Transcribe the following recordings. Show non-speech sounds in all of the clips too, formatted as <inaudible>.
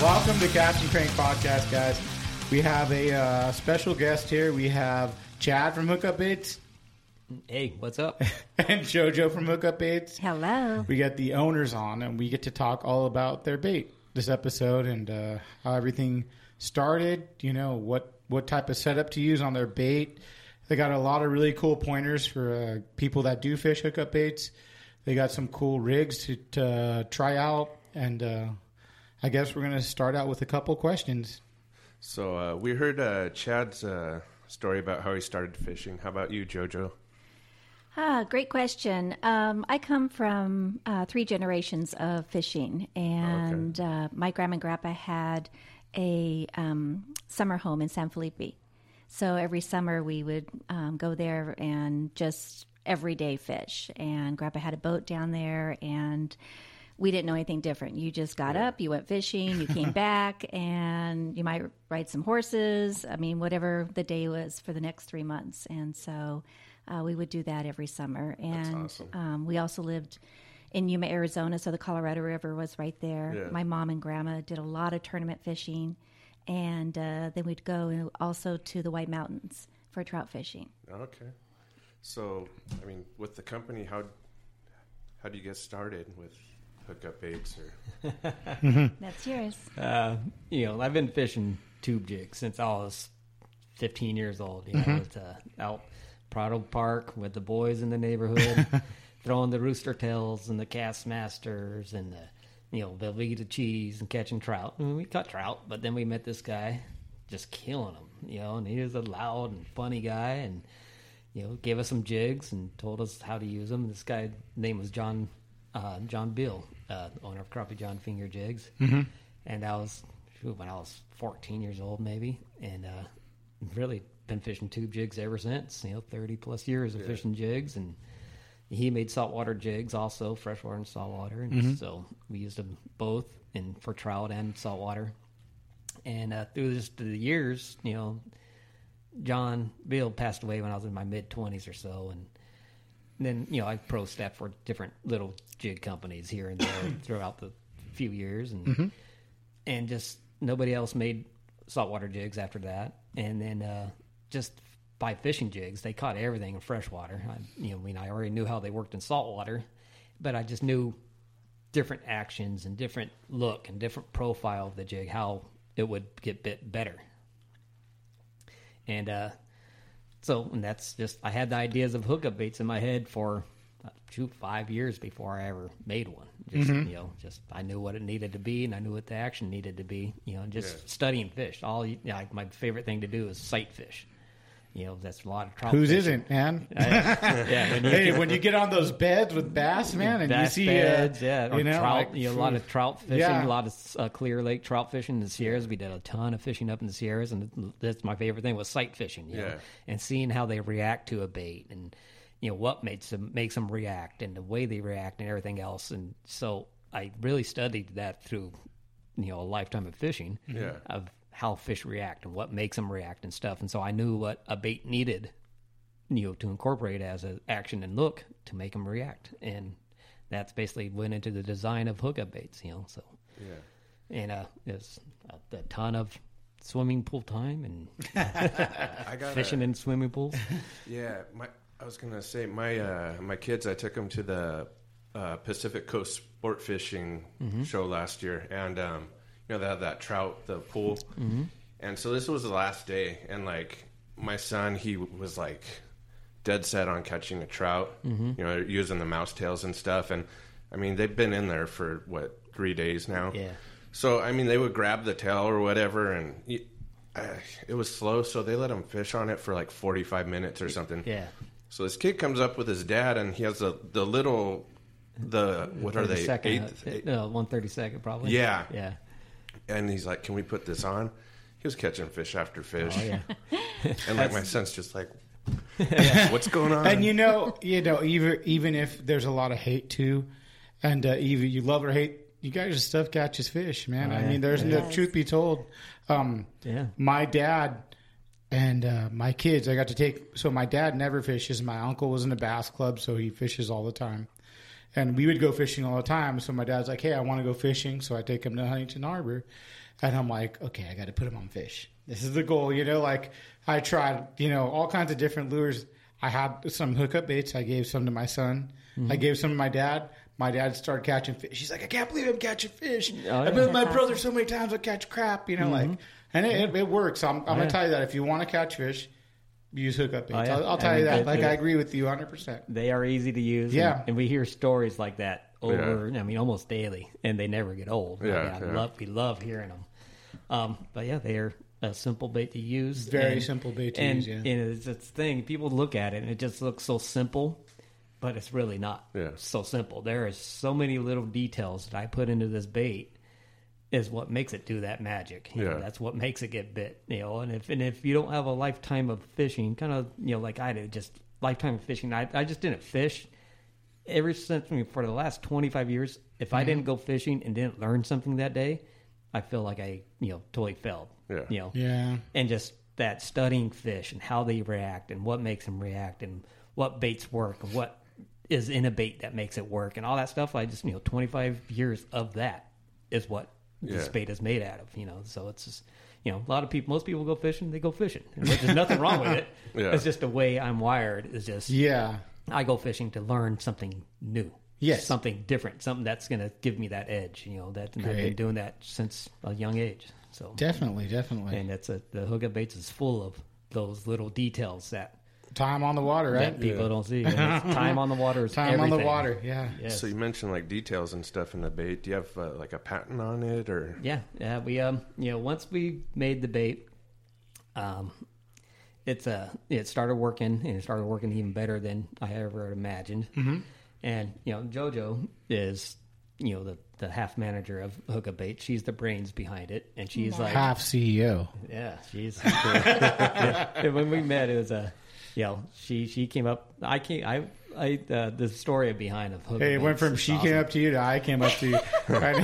Welcome to Captain Crank Podcast, guys. We have a uh, special guest here. We have Chad from Hookup Baits. Hey, what's up? <laughs> and JoJo from Hookup Baits. Hello. We got the owners on, and we get to talk all about their bait this episode and uh, how everything started. You know what what type of setup to use on their bait. They got a lot of really cool pointers for uh, people that do fish hookup baits. They got some cool rigs to, to uh, try out, and uh, I guess we're going to start out with a couple questions. So uh, we heard uh, Chad's uh, story about how he started fishing. How about you, JoJo? Ah, great question. Um, I come from uh, three generations of fishing, and okay. Uh, my grandma and grandpa had a um, summer home in San Felipe. So every summer we would um, go there and just everyday fish. And grandpa had a boat down there, and we didn't know anything different. You just got yeah. up, you went fishing, you came <laughs> back, and you might ride some horses. I mean, whatever the day was for the next three months. And so uh, we would do that every summer. And awesome. um, we also lived in Yuma, Arizona, so the Colorado River was right there. Yeah. My mom and grandma did a lot of tournament fishing. And uh, then we'd go also to the White Mountains for trout fishing. Okay. So, I mean, with the company, how how do you get started with hookup baits or <laughs> that's yours. Uh, you know, I've been fishing tube jigs since I was 15 years old. You know, mm-hmm. with, uh, out Prado Park with the boys in the neighborhood, <laughs> throwing the rooster tails and the cast masters and the you know Velveeta cheese and catching trout. I mean, we caught trout, but then we met this guy just killing them. You know, and he was a loud and funny guy and you know, gave us some jigs and told us how to use them. This guy name was John uh, John Bill, uh, owner of Crappie John Finger Jigs, mm-hmm. and I was when I was 14 years old, maybe, and uh, really been fishing tube jigs ever since. You know, 30 plus years of yeah. fishing jigs, and he made saltwater jigs also, freshwater and saltwater, and mm-hmm. so we used them both in for trout and saltwater. And uh, through just the years, you know, John Bill passed away when I was in my mid 20s or so, and then you know I pro staff for different little jig companies here and there <coughs> throughout the few years, and mm-hmm. and just nobody else made saltwater jigs after that, and then uh, just by fishing jigs, they caught everything in freshwater. I, you know, I mean, I already knew how they worked in saltwater, but I just knew different actions and different look and different profile of the jig, how it would get bit better. And uh, so and that's just I had the ideas of hookup baits in my head for uh, two five years before I ever made one. Just mm-hmm. you know, just I knew what it needed to be and I knew what the action needed to be. You know, just yeah. studying fish. All you know, my favorite thing to do is sight fish. You know, that's a lot of trout. Whose isn't, man? <laughs> I, yeah. When <laughs> hey, when you get on those beds with bass, man, and bass you see, beds, uh, yeah, you know, trout, like, you know, a lot of trout fishing, yeah. a lot of uh, clear lake trout fishing in the Sierras. We did a ton of fishing up in the Sierras, and that's my favorite thing was sight fishing. You yeah, know, and seeing how they react to a bait, and you know what makes them makes them react, and the way they react, and everything else. And so I really studied that through you know a lifetime of fishing. Yeah. Of how fish react and what makes them react and stuff. And so I knew what a bait needed you know to incorporate as an action and look to make them react and that's basically went into the design of hookup baits you know so yeah and uh there's a, a ton of swimming pool time and <laughs> I got fishing in swimming pools. Yeah, my I was gonna say my uh, my kids. I took them to the uh, Pacific Coast Sport Fishing Mhm. show last year, and um, you know they have that trout, the pool, Mhm. and so this was the last day, and like my son, he was like dead set on catching a trout, Mhm. you know, using the mouse tails and stuff, and I mean they've been in there for what three days now, Yeah. So I mean they would grab the tail or whatever, and. uh, it was slow, so they let him fish on it for like forty-five minutes or something. Yeah. So this kid comes up with his dad, and he has the the little the what are they 32nd, eighth? uh, No, one thirty second probably. Yeah, Yeah. And he's like, "Can we put this on?" He was catching fish after fish. Oh, yeah. <laughs> and like my son's just like, <laughs> "What's going on?" And you know, you know, even even if there's a lot of hate too, and uh, even you love or hate, you guys' stuff catches fish, man. Oh, I yeah. mean, there's Yeah. the truth be told. Um, Yeah. my dad and uh, my kids, I got to take. So my dad never fishes. My uncle was in a bass club, so he fishes all the time. And we would go fishing all the time. So my dad's like, "Hey, I want to go fishing." So I take him to Huntington Harbor, and I'm like, "Okay, I got to put him on fish. This is the goal." You know, like I tried, you know, all kinds of different lures. I had some hookup baits. I gave some to my son. I Mhm. gave some to my dad. My dad started catching fish. He's like, "I can't believe I'm catching fish. Oh, I've yeah. been with my brother so many times. I catch crap." You know, like, Mhm. and it, it, it works. I'm, I'm Oh, gonna yeah. tell you that if you want to catch fish, use hookup baits. Oh, yeah. I'll, I'll I tell you mean, that. they- Like they- I agree with you 100. percent They are easy to use. Yeah. And, and we hear stories like that over, I mean, almost daily, and they never get old. I Yeah, mean, I love, we love hearing them. Um, but yeah, they are a simple bait to use. Very and- simple bait to and, use, yeah. And it's it's thing, people look at it and it just looks so simple, but it's really not Yeah. so simple. There is so many little details that I put into this bait is what makes it do that magic. You know, Yeah. that's what makes it get bit. You know, and if and if you don't have a lifetime of fishing, kind of you know like I did, just lifetime of fishing. I I just didn't fish ever since I mean, for the last twenty five years. If I Mhm. didn't go fishing and didn't learn something that day, I feel like I you know totally failed. Yeah. You know. Yeah. And just that studying fish and how they react and what makes them react and what baits work and what is in a bait that makes it work and all that stuff. I just you know twenty five years of that is what this Yeah. bait is made out of. You know, so it's just you know a lot of people. Most people go fishing. They go fishing. There's nothing wrong with it. <laughs> Yeah. It's just the way I'm wired. Is just Yeah. I go fishing to learn something new. Yes. something different, something that's going to give me that edge. You know that and I've been doing that since a young age. So Definitely, definitely. and that's a the hookup baits is full of those little details that Time on the water, right? that people don't see. <laughs> Time on the water is Time on the water, yeah. Yes. So you mentioned like details and stuff in the bait. Do you have uh, like a patent on it, or Yeah, yeah. We um, you know, once we made the bait, um, it's uh, it started working, and it started working even better than I ever imagined. Mhm. And you know, JoJo is you know the the half manager of Hookup Bait. She's the brains behind it, and she's like half CEO. Yeah, she's. <laughs> yeah. And When we met, it was a, you know, she she came up. I came. I I uh, the story behind of Hey, it went from she awesome. came up to you to I came up to you. <laughs> Right?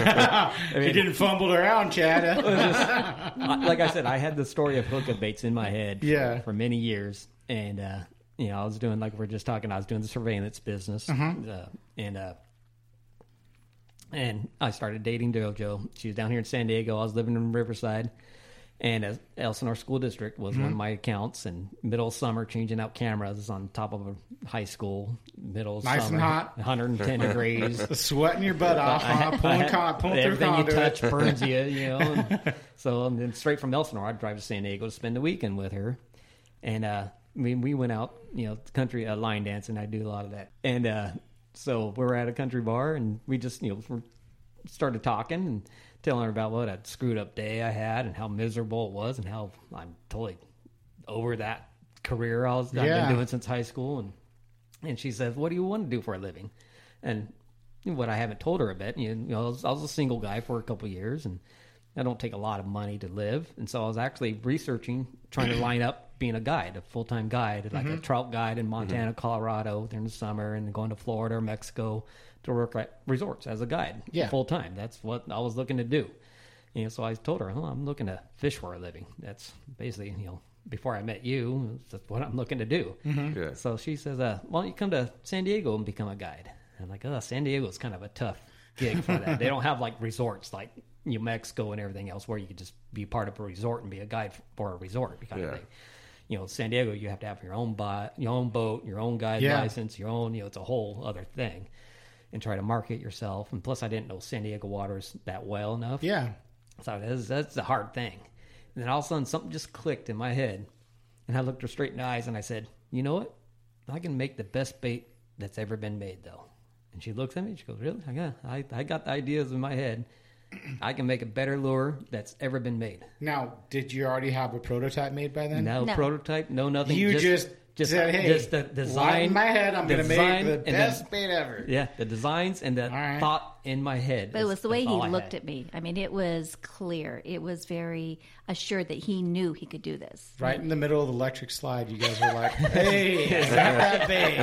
mean- you didn't fumble around, Chad. Just- like I said, I had the story of hookup baits in my head for, Yeah. for many years. And, uh, you know, I was doing, like we are just talking, I was doing the surveillance business. Mhm. Uh, and, uh, and I started dating JoJo. She was down here in San Diego. I was living in Riverside. And Elsinore School District was one of Mhm. my accounts. And middle of summer, changing out cameras on top of a high school. Middle Nice and summer, hot. <laughs> 110 degrees. <laughs> Sweating your butt off, I huh? Pulling I con- pulling through everything you touch burns you, you <laughs> know. And so and then straight from Elsinore, I'd drive to San Diego to spend the weekend with her, and uh, we we went out, you know, country uh, line dancing. I do a lot of that, and uh, so we were at a country bar, and we just you know started talking and telling her about what a screwed up day I had and how miserable it was, and how I'm totally over that career I was I've been doing since high school, and and she says, "What do you want to do for a living?" And what I haven't told her a bit, you know, I was, I was a single guy for a couple of years, and I don't take a lot of money to live, and so I was actually researching, trying to line up being a guide, a full time guide, like a Mhm. trout guide in Montana, Colorado during the summer, and going to Florida or Mexico to work at resorts as a guide, Yeah. full time. That's what I was looking to do. You know, so I told her, oh, I'm looking to fish for a living. That's basically, you know, before I met you, that's what I'm looking to do. Mhm. Yeah. So she says, uh, why don't you come to San Diego and become a guide? I'm like, oh, San Diego is kind of a tough gig for that. they don't have like resorts like New Mexico and everything else, where you could just be part of a resort and be a guide for a resort kind Yeah. of thing. You know, San Diego, you have to have your own bo- your own boat, your own guide Yeah. license, your own. You know, it's a whole other thing, and try to market yourself. And plus, I didn't know San Diego waters that well enough. Yeah. So that's, that's the hard thing. And then all of a sudden, something just clicked in my head. And I looked her straight in the eyes and I said, You know what? I can make the best bait that's ever been made, though. And she looks at me and she goes, Really? I got, I, I got the ideas in my head. I can make a better lure that's ever been made. Now, did you already have a prototype made by then? No, No. prototype, no nothing. You just, just said, "Hey, just the design. in my head. I'm going to make the best bait ever." Yeah, the designs and the right. thought in my head. But it was the way he looked at me. I mean, it was clear. It was very assured that he knew he could do this. Right in the middle of the electric slide, you guys were like, <laughs> "Hey, is that that bait?"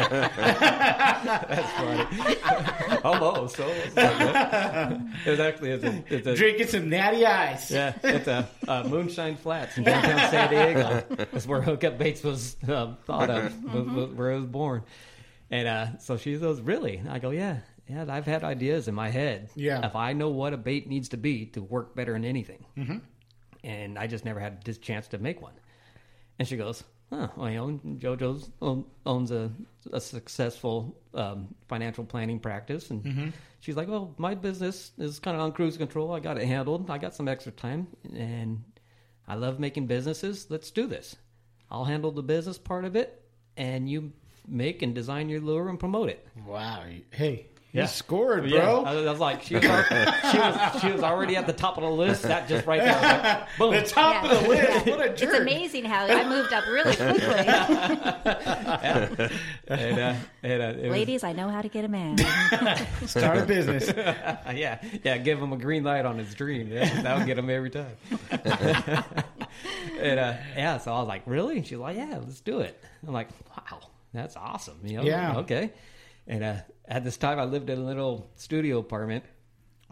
<laughs> <laughs> Almost. So it was actually it's a, it's a Drinking some natty ice. yeah, it's a uh, Moonshine Flats in downtown San Diego. That's where Hookup Baits was um, thought of, was, was where it was born. And uh, so she goes, "Really?" I go, "Yeah, yeah. I've had ideas in my head. Yeah. if I know what a bait needs to be to work better than anything, mm-hmm. and I just never had this chance to make one." And she goes, "Huh? Well, you know, JoJo's own, owns a, a successful um, financial planning practice, and she's like, well, my business is kind of on cruise control. I got it handled. I got some extra time, and I love making businesses. Let's do this. I'll handle the business part of it, and you make and design your lure and promote it." Wow. Hey, Yeah. you scored, Yeah, bro. I, I was like, she was, al- she was she was already at the top of the list. That just right there, I was like, <laughs> boom. the top Yeah. of the list. What a It's jerk. amazing how I moved up really quickly. <laughs> and, <laughs> uh, and, uh, it was- Ladies, I know how to get a man. Start a business. Yeah, yeah. Give him a green light on his dream. Yeah, that would get him every time. and uh, yeah, so I was like, "Really?" And she's like, "Yeah, let's do it." I'm like, "Wow, that's awesome." You know? Yeah. Okay. And uh, at this time, I lived in a little studio apartment.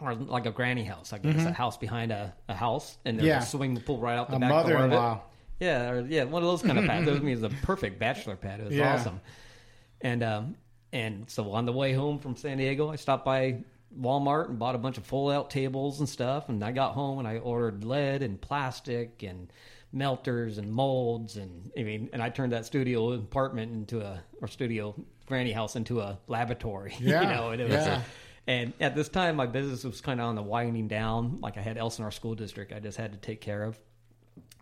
Or like a granny house, I guess, a house behind a, a house, and there's Mm-hmm. Yeah. a swimming pool right out the A back door of it. Yeah, or, yeah, one of those kind of pads. Those means <laughs> a perfect bachelor pad. It was Yeah. awesome. And um, and so on the way home from San Diego, I stopped by Walmart and bought a bunch of fold out tables and stuff. And I got home and I ordered lead and plastic and melters and molds and I mean, and I turned that studio apartment into a or studio granny house into a laboratory. <laughs> Yeah, you know, and it was. yeah. and at this time, my business was kind of on the winding down. Like I had Elsinore School District, I just had to take care of.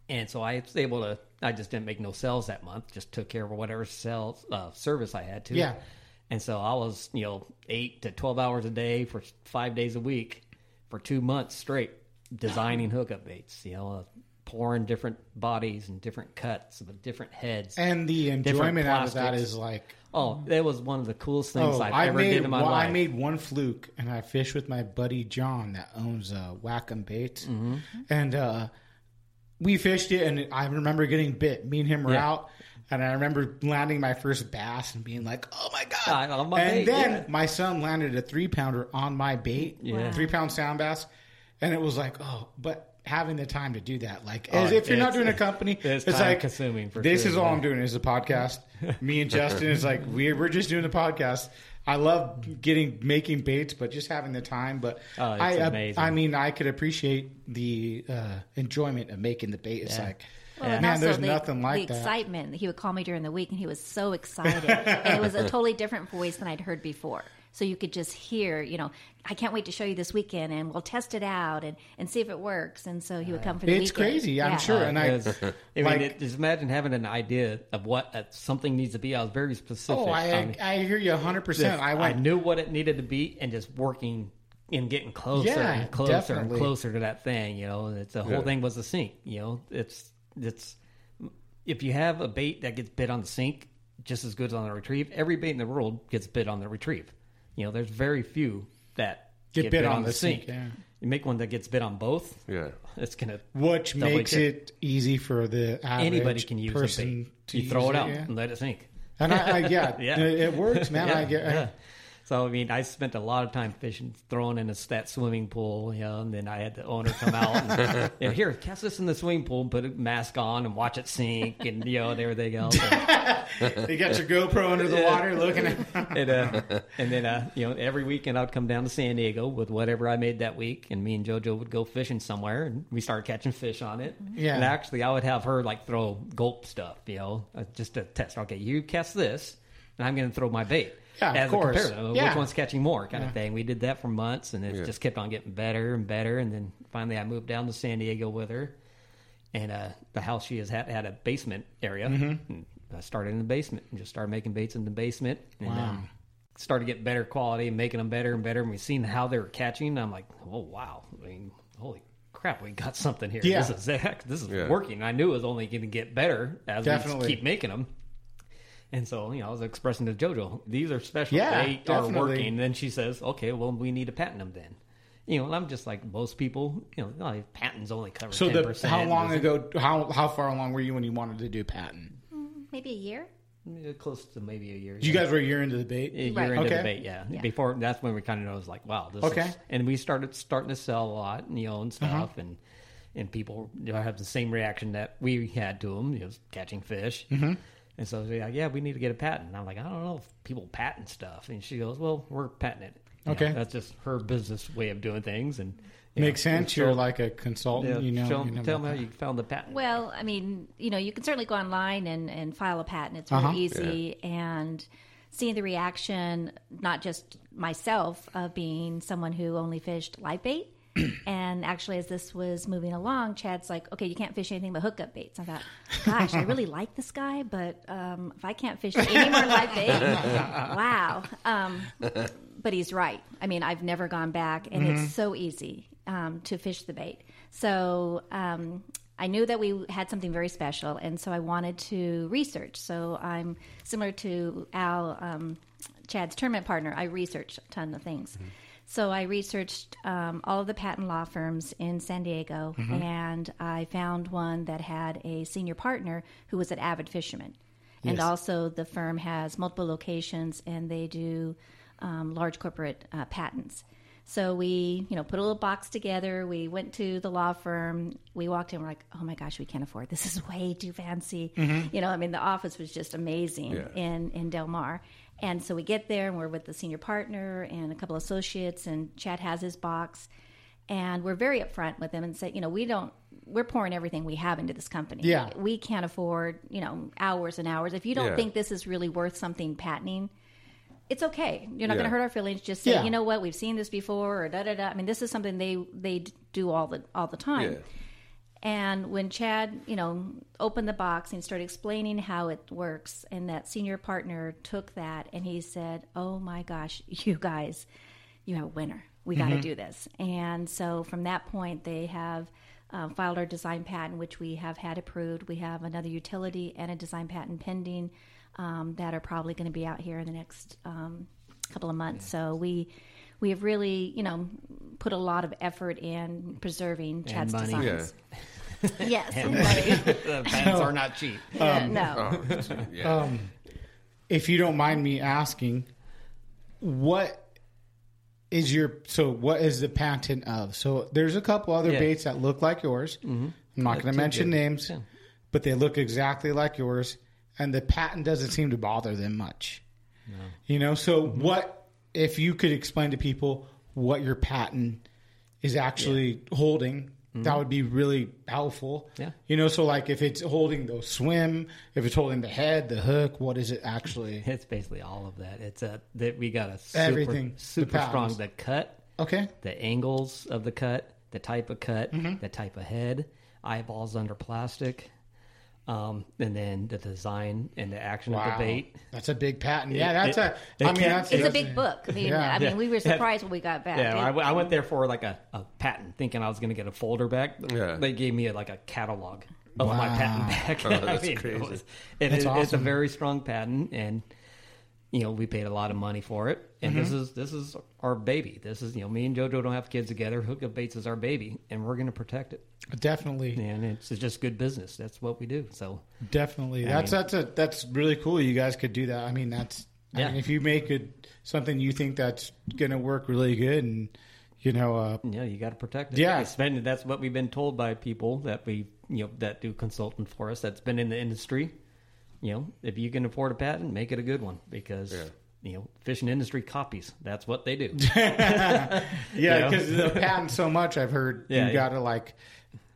And so I was able to. I just didn't make no sales that month. Just took care of whatever sales uh, service I had to. Yeah. And so I was, you know, eight to twelve hours a day for five days a week for two months straight, designing <gasps> hookup baits. You know, uh, pouring different bodies and different cuts with different heads. And the enjoyment out of that is like, Oh, that was one of the coolest things oh, I've I ever made did in my one, life. I made one fluke, and I fished with my buddy John that owns uh, Wacom Baits, Mm-hmm. and uh, we fished it, and I remember getting bit. Me and him were Yeah. out. And I remember landing my first bass and being like, "Oh my god!" Ah, my and bait, then yeah. my son landed a three pounder on my bait, Yeah. three pound sound bass, and it was like, "Oh!" But having the time to do that, like, Oh, as if you're not doing a company, <laughs> it's like time-consuming for This sure, is all yeah. I'm doing is a podcast. Me and Justin is like we're we're just doing the podcast. I love getting making baits, but just having the time. But Oh, it's I, uh, amazing. I mean, I could appreciate the uh, enjoyment of making the bait. It's Yeah. like, Well, and man, also there's the, nothing like the that. excitement. He would call me during the week, and he was so excited, and it was a <laughs> totally different voice than I'd heard before. So you could just hear, you know, I can't wait to show you this weekend, and we'll test it out and, and see if it works. And so he would come for the It's weekend. crazy, I'm Yeah. sure. and I, It's- <laughs> I mean, like- it, just imagine having an idea of what uh, something needs to be. I was very specific. oh, I, on I hear you 100. percent this. I went. knew what it needed to be, and just working and getting closer Yeah, and closer definitely. and closer to that thing. You know, it's the whole Yeah. thing was the sink. You know, it's it's if you have a bait that gets bit on the sink, just as good as on the retrieve. Every bait in the world gets bit on the retrieve. You know, there's very few that Get bit on the sink, yeah. You make one that gets bit on both. Yeah. It's gonna which makes check. it easy for the average anybody can use a person bait. to You throw use it out yeah. and let it sink. And I, I yeah, <laughs> Yeah. it, it works, man. Yeah, I get. yeah. So I mean, I spent a lot of time fishing, throwing in a, that swimming pool, you know, and then I had the owner come out and <laughs> you know, here, cast this in the swimming pool, and put a mask on, and watch it sink, and you know, and everything else. you got your GoPro under the water, looking at. <laughs> and, uh, and then uh, you know, every weekend I'd come down to San Diego with whatever I made that week, and me and JoJo would go fishing somewhere, and we started catching fish on it. Yeah. And actually, I would have her like throw gulp stuff, you know, uh, just to test. Okay, you cast this, and I'm going to throw my bait. Yeah, of as course. a comparison, Yeah. which one's catching more, kind Yeah. of thing. We did that for months, and it Yeah. just kept on getting better and better. And then finally, I moved down to San Diego with her, and uh, the house she has had, had a basement area. Mm-hmm. And I started in the basement and just started making baits in the basement. And, Wow. um, started getting better quality and making them better and better. And we've seen how they were catching. And I'm like, oh wow! I mean, holy crap, we got something here. Yeah. This is heck, this is Yeah. working. I knew it was only going to get better as Definitely. we keep making them. And so, you know, I was expressing to JoJo, these are special. Yeah, they definitely. are working. And then she says, okay, well, we need to patent them then. You know, and I'm just like most people, you know, oh, patents only cover So, 10%. the, how long ago? How how far along were you when you wanted to do patent? Maybe a year. Close to maybe a year. You guys were a year into the bait. a year Right. into Okay. the bait, yeah. Yeah. Before that's when we kind of know it was like, wow, this Okay. is, and we started starting to sell a lot, you know, and stuff, Uh-huh. and and people you know, have the same reaction that we had to them, you know, catching fish. Mm-hmm. And so they're like, yeah, we need to get a patent. And I'm like, I don't know if people patent stuff. And she goes, well, we're patenting it. You know, Okay. that's just her business way of doing things, and you Makes know, sense. You're so- like a consultant. yeah, you know. show- you know tell me how that. you found the patent. Well, I mean, you know, you can certainly go online and, and file a patent. It's really Uh-huh. easy. And seeing the reaction, not just myself, of being someone who only fished live bait. <clears throat> and actually, as this was moving along, Chad's like, okay, you can't fish anything but hookup baits. I thought, gosh, I really like this guy, but um, if I can't fish any more live bait, <laughs> wow. Um, but he's right. I mean, I've never gone back, and it's so easy um, to fish the bait. So um, I knew that we had something very special, and so I wanted to research. So I'm similar to Al, um, Chad's tournament partner. I researched a ton of things. So I researched um, all of the patent law firms in San Diego, and I found one that had a senior partner who was an avid fisherman. And Yes. also, the firm has multiple locations, and they do um, large corporate uh, patents. So we, you know, put a little box together. We went to the law firm. We walked in. We're like, oh my gosh, we can't afford this. Is way too fancy. You know, I mean, the office was just amazing Yeah. in in Del Mar. And so we get there, and we're with the senior partner and a couple associates, and Chad has his box, and we're very upfront with him and say, you know, we don't. We're pouring everything we have into this company. Yeah. we can't afford, you know, hours and hours. If you don't Yeah. think this is really worth something patenting, it's okay. You're not Yeah. going to hurt our feelings. Just say, Yeah. you know what, we've seen this before, or da da da. I mean, this is something they they do all the all the time. Yeah. And when Chad, you know, opened the box and started explaining how it works, and that senior partner took that and he said, "Oh my gosh, <laughs> you guys, you have a winner. We got to do this." And so from that point, they have um, filed our design patent, which we have had approved. We have another utility and a design patent pending um, that are probably going to be out here in the next um, couple of months. So we we have really, you know, put a lot of effort in preserving Chad's money. designs. yes, <laughs> and <laughs> the money. patents are not cheap. Yeah, um, no. Oh, yeah. Um, if you don't mind me asking, what is your so what is the patent of? So there's a couple other Yeah. baits that look like yours. Mm-hmm. I'm not going to mention good. names, Yeah. but they look exactly like yours, and the patent doesn't seem to bother them much. You know, so Mm-hmm. what if you could explain to people what your patent is actually holding? That would be really helpful. Mm-hmm. Yeah. You know, so like if it's holding the swim, if it's holding the head, the hook, what is it actually? <laughs> It's basically all of that. It's a that we got a super, Everything, the super strong. The cut, Okay. the angles of the cut, the type of cut, Mm-hmm. the type of head, eyeballs under plastic, um, and then the design and the action of the bait. That's a big patent. Yeah, that's it- a. it I mean, can't- that's It's a big book. I mean, Yeah. I mean, we were surprised when we got back. Yeah, It- I, I went there for like a, a patent, thinking I was going to get a folder back. Yeah. They gave me like a catalog of my patent back. <laughs> Oh, that's it crazy. was- it That's is- It's a very strong patent, and you know we paid a lot of money for it. And this Mm-hmm. is this is our baby. This is you know me and JoJo don't have kids together. Hookup Baits is our baby, and we're going to protect it. definitely, And it's just good business. That's what we do. So definitely. That's that's a that's really cool. You guys could do that. I mean, that's I Yeah. mean, if you make it something you think that's going to work really good, and you know, uh, Yeah, you got to protect it. Yeah. It's that's what we've been told by people that we, you know, that do consulting for us. That's been in the industry. You know, if you can afford a patent, make it a good one because you know, fishing industry copies. That's what they do. <laughs> yeah, You know? because the patent so much, I've heard Yeah, you got to like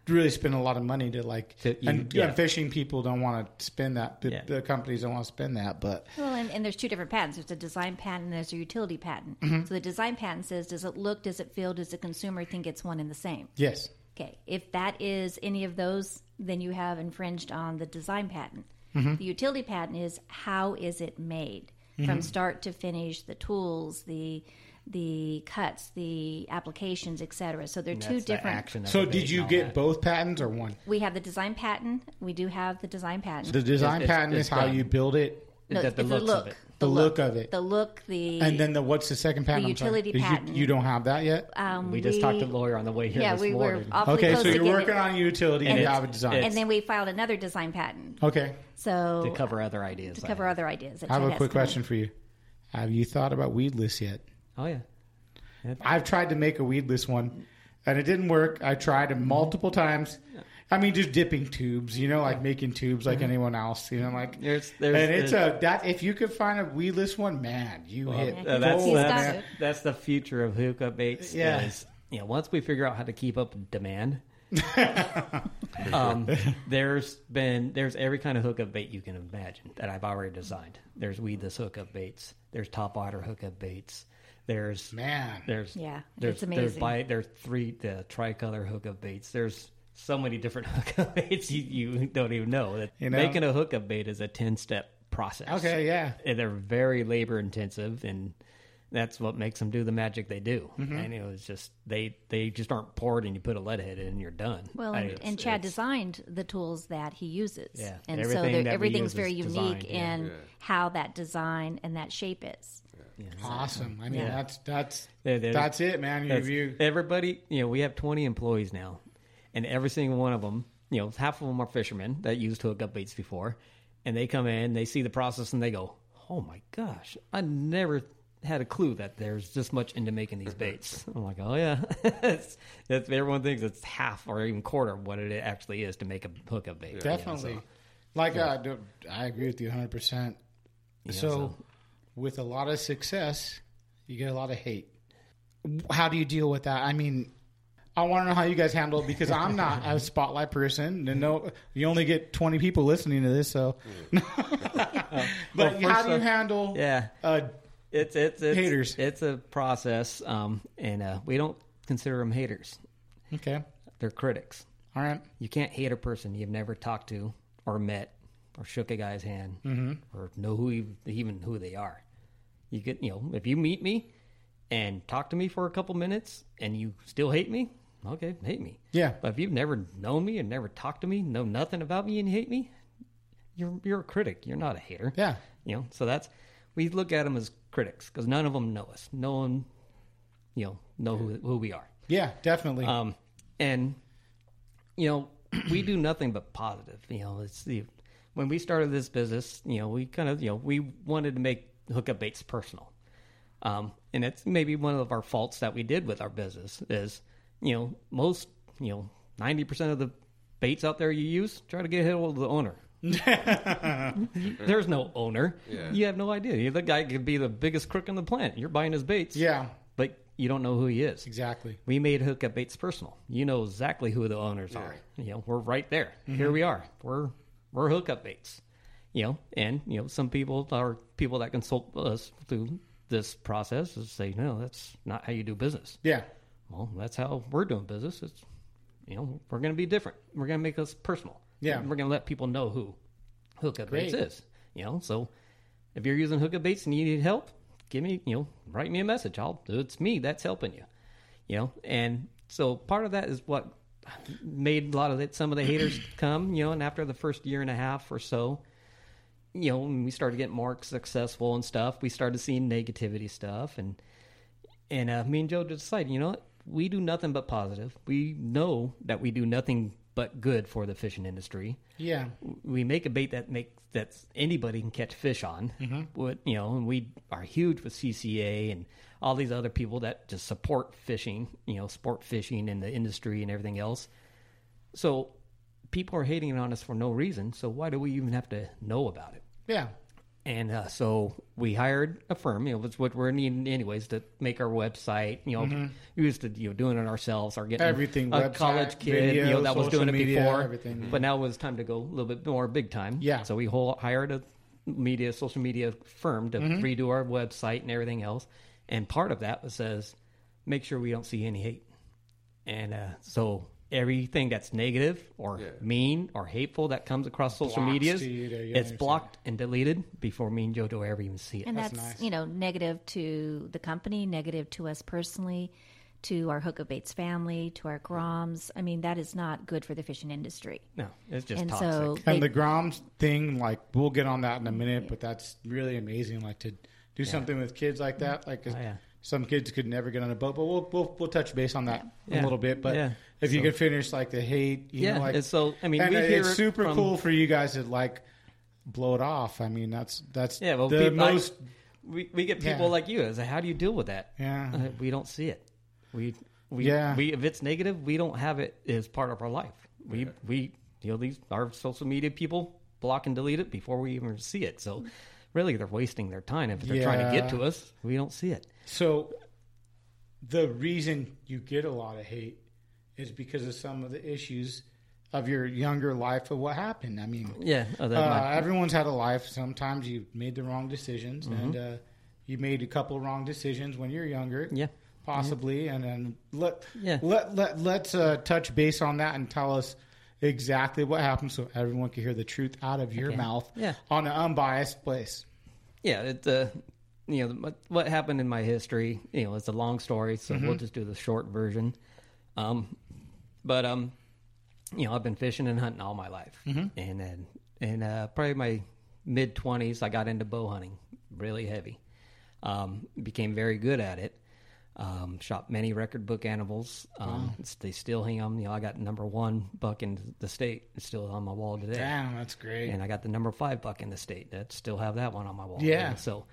really spend a lot of money to like, To- you- and, yeah. and fishing people don't want to spend that. The, Yeah. the companies don't want to spend that, but Well, and, and there's two different patents. There's a design patent and there's a utility patent. Mhm. So the design patent says, does it look, does it feel, does the consumer think it's one and the same? yes, Okay, if that is any of those, then you have infringed on the design patent. Mhm. The utility patent is how is it made from Mhm. start to finish, the tools, the the cuts, the applications, etc. So they're two different. So did you get both patents or one? We have the design patent. We do have the design patent. The design patent is how you build it. No, it's the look. The look of it. The look, the And then the what's the second patent? the utility Did you- patent. You, don't have that yet. Um, we just talked to the lawyer on the way here Yeah, this morning. were awfully okay. Close so you're working it. on utility and you have a design. And then we filed another design patent. Okay. So to cover other ideas. to cover other ideas. I have a quick question for you. Have you thought about weedless yet? Oh yeah. I've tried to make a weedless one, and it didn't work. I tried it multiple times. I mean, just dipping tubes, you know, like making tubes like Mhm. anyone else, you know, like. There's- there's- and it's there's- a that if you could find a weedless one, man, you Well, hit. uh, that's, gold, that's, man. that's the future of hookup baits. Yeah. Is, you know, once we figure out how to keep up demand, <laughs> um, there's been there's every kind of hookup bait you can imagine that I've already designed. There's weedless hookup baits. There's top water hookup baits. There's man. There's Yeah, There's, it's There's amazing. bi- there's three the tricolor hookup baits. There's so many different <laughs> hookup baits you, you don't even know that You know? making a hookup bait is a ten step process. Okay, yeah. and they're very labor intensive and that's what makes them do the magic they do. Mhm. And it was just they they just aren't poured and you put a lead head in and you're done. Well, I- and, and Chad designed the tools that he uses. Yeah, and everything so that there- we everything's very unique designed, yeah. in Yeah. how that design and that shape is. Awesome. I mean, Yeah. that's that's Yeah, there's- that's it, man. You, that's- you everybody, you know, we have 20 employees now, and every single one of them, you know, half of them are fishermen that used hookup baits before, and they come in, they see the process, and they go, "Oh my gosh, I never." Had a clue that there's this much into making these baits. <laughs> I'm like, oh yeah, <laughs> it's, it's, everyone thinks it's half or even quarter of what it actually is to make a hookup bait. you know, definitely. so- Like Yeah. uh, I agree with you 100. percent Yeah, So, so- with a lot of success, you get a lot of hate. How do you deal with that? I mean, I want to know how you guys handle it because I'm not a <laughs> spotlight person. And no, you only get 20 people listening to this, so. <laughs> Well, but how do you handle? Yeah, uh, it's it's it's haters. It's a process, um, and uh, we don't consider them haters. Okay, they're critics. All right, you can't hate a person you've never talked to or met or shook a guy's hand Mhm. or know who ev- even who they are. You get you know if you meet me and talk to me for a couple minutes and you still hate me, okay, hate me. Yeah. But if you've never known me and never talked to me, know nothing about me and hate me, you're you're a critic. You're not a hater. Yeah. You know, so that's we look at them as critics because none of them know us. No one, you know, know who who we are. Yeah, definitely. Um, and you know, <clears throat> we do nothing but positive. You know, it's the when we started this business, you know, we kind of you know we wanted to make hookup baits personal. Um, and it's maybe one of our faults that we did with our business is, you know, most, you know, 90% of the baits out there you use, try to get a hold of the owner. <laughs> There's no owner. Yeah. You have no idea. The guy could be the biggest crook on the planet. You're buying his baits. Yeah. But you don't know who he is. Exactly. We made hookup baits personal. You know exactly who the owners are. You know, we're right there. Here Mhm. we are. We're we're hookup baits. You know, and you know, some people are people that consult us through this process is say, no, that's not how you do business. Yeah. Well, that's how we're doing business. It's you know, we're going to be different. We're going to make us personal. Yeah. we're going to let people know who hookup baits Great. is. You know, so if you're using hookup baits and you need help, give me, you know, write me a message. I'll, it's me that's helping you. You know, and so part of that is what made a lot of it. Some of the haters <clears throat> come, you know, and after the first year and a half or so, you know, when we started getting more successful and stuff, we started seeing negativity stuff, and and uh, me and Joe just decided, you know, what? We do nothing but positive. We know that we do nothing but good for the fishing industry. Yeah. We make a bait that makes that anybody can catch fish on. Mhm. What you know, and we are huge with CCA and all these other people that just support fishing. You know, sport fishing and the industry and everything else. So people are hating on us for no reason. So why do we even have to know about it? Yeah. And uh, so we hired a firm. You know, it's what we're needing anyways to make our website. You know, Mhm. we used to you know doing it ourselves or getting Everything, a website, college kid you video, know that was doing it media, before. everything. But now it was time to go a little bit more big time. Yeah. So we whole, hired a media social media firm to Mhm. redo our website and everything else. And part of that was says make sure we don't see any hate. And uh, so everything that's negative or mean or hateful that comes across social Blocks medias, to you to- you it's blocked and deleted before me and JoJo ever even see it. and that's, you know negative to the company, negative to us personally, to our Hookup Baits family, to our Groms. I mean, that is not good for the fishing industry. No, it's just and toxic. So And the Groms thing, like we'll get on that in a minute, but that's really amazing. Like to do something with kids like that, like. Oh, yeah. Some kids could never get on a boat. But we'll we'll, we'll touch base on that Yeah. a little bit. But Yeah. if you So- could finish like the hate, you Yeah, know, like it's so- I mean, and it's it super from- cool for you guys to like blow it off. I mean, that's that's yeah, well, the people, I- most. we we get people Yeah. like you. As how do you deal with that? Yeah. Uh, we don't see it. We we Yeah. we if it's negative, we don't have it as part of our life. We we you know these our social media people block and delete it before we even see it. So really, they're wasting their time if they're trying to get to us. We don't see it. So the reason you get a lot of hate is because of some of the issues of your younger life of what happened. I mean, Yeah, oh, uh, everyone's had a life. Sometimes you made the wrong decisions, Mhm. and uh, you made a couple wrong decisions when you're younger. Yeah, possibly. And then let Yeah. let let let's uh, touch base on that and tell us exactly what happened, so everyone can hear the truth out of your Okay. mouth. Yeah. on an unbiased place. Yeah, it's uh, you know what, what happened in my history. You know, it's a long story, so we'll Mhm. just do the short version. Um, but um, you know, I've been fishing and hunting all my life, Mhm. and then in uh, probably my mid twenties, I got into bow hunting, really heavy. Um, became very good at it. Um, shot many record book animals. Um, Wow. They still hang them. You know, I got number one buck in the state. It's still on my wall today. Damn, that's great. And I got the number five buck in the state. That still have that one on my wall. Yeah. So,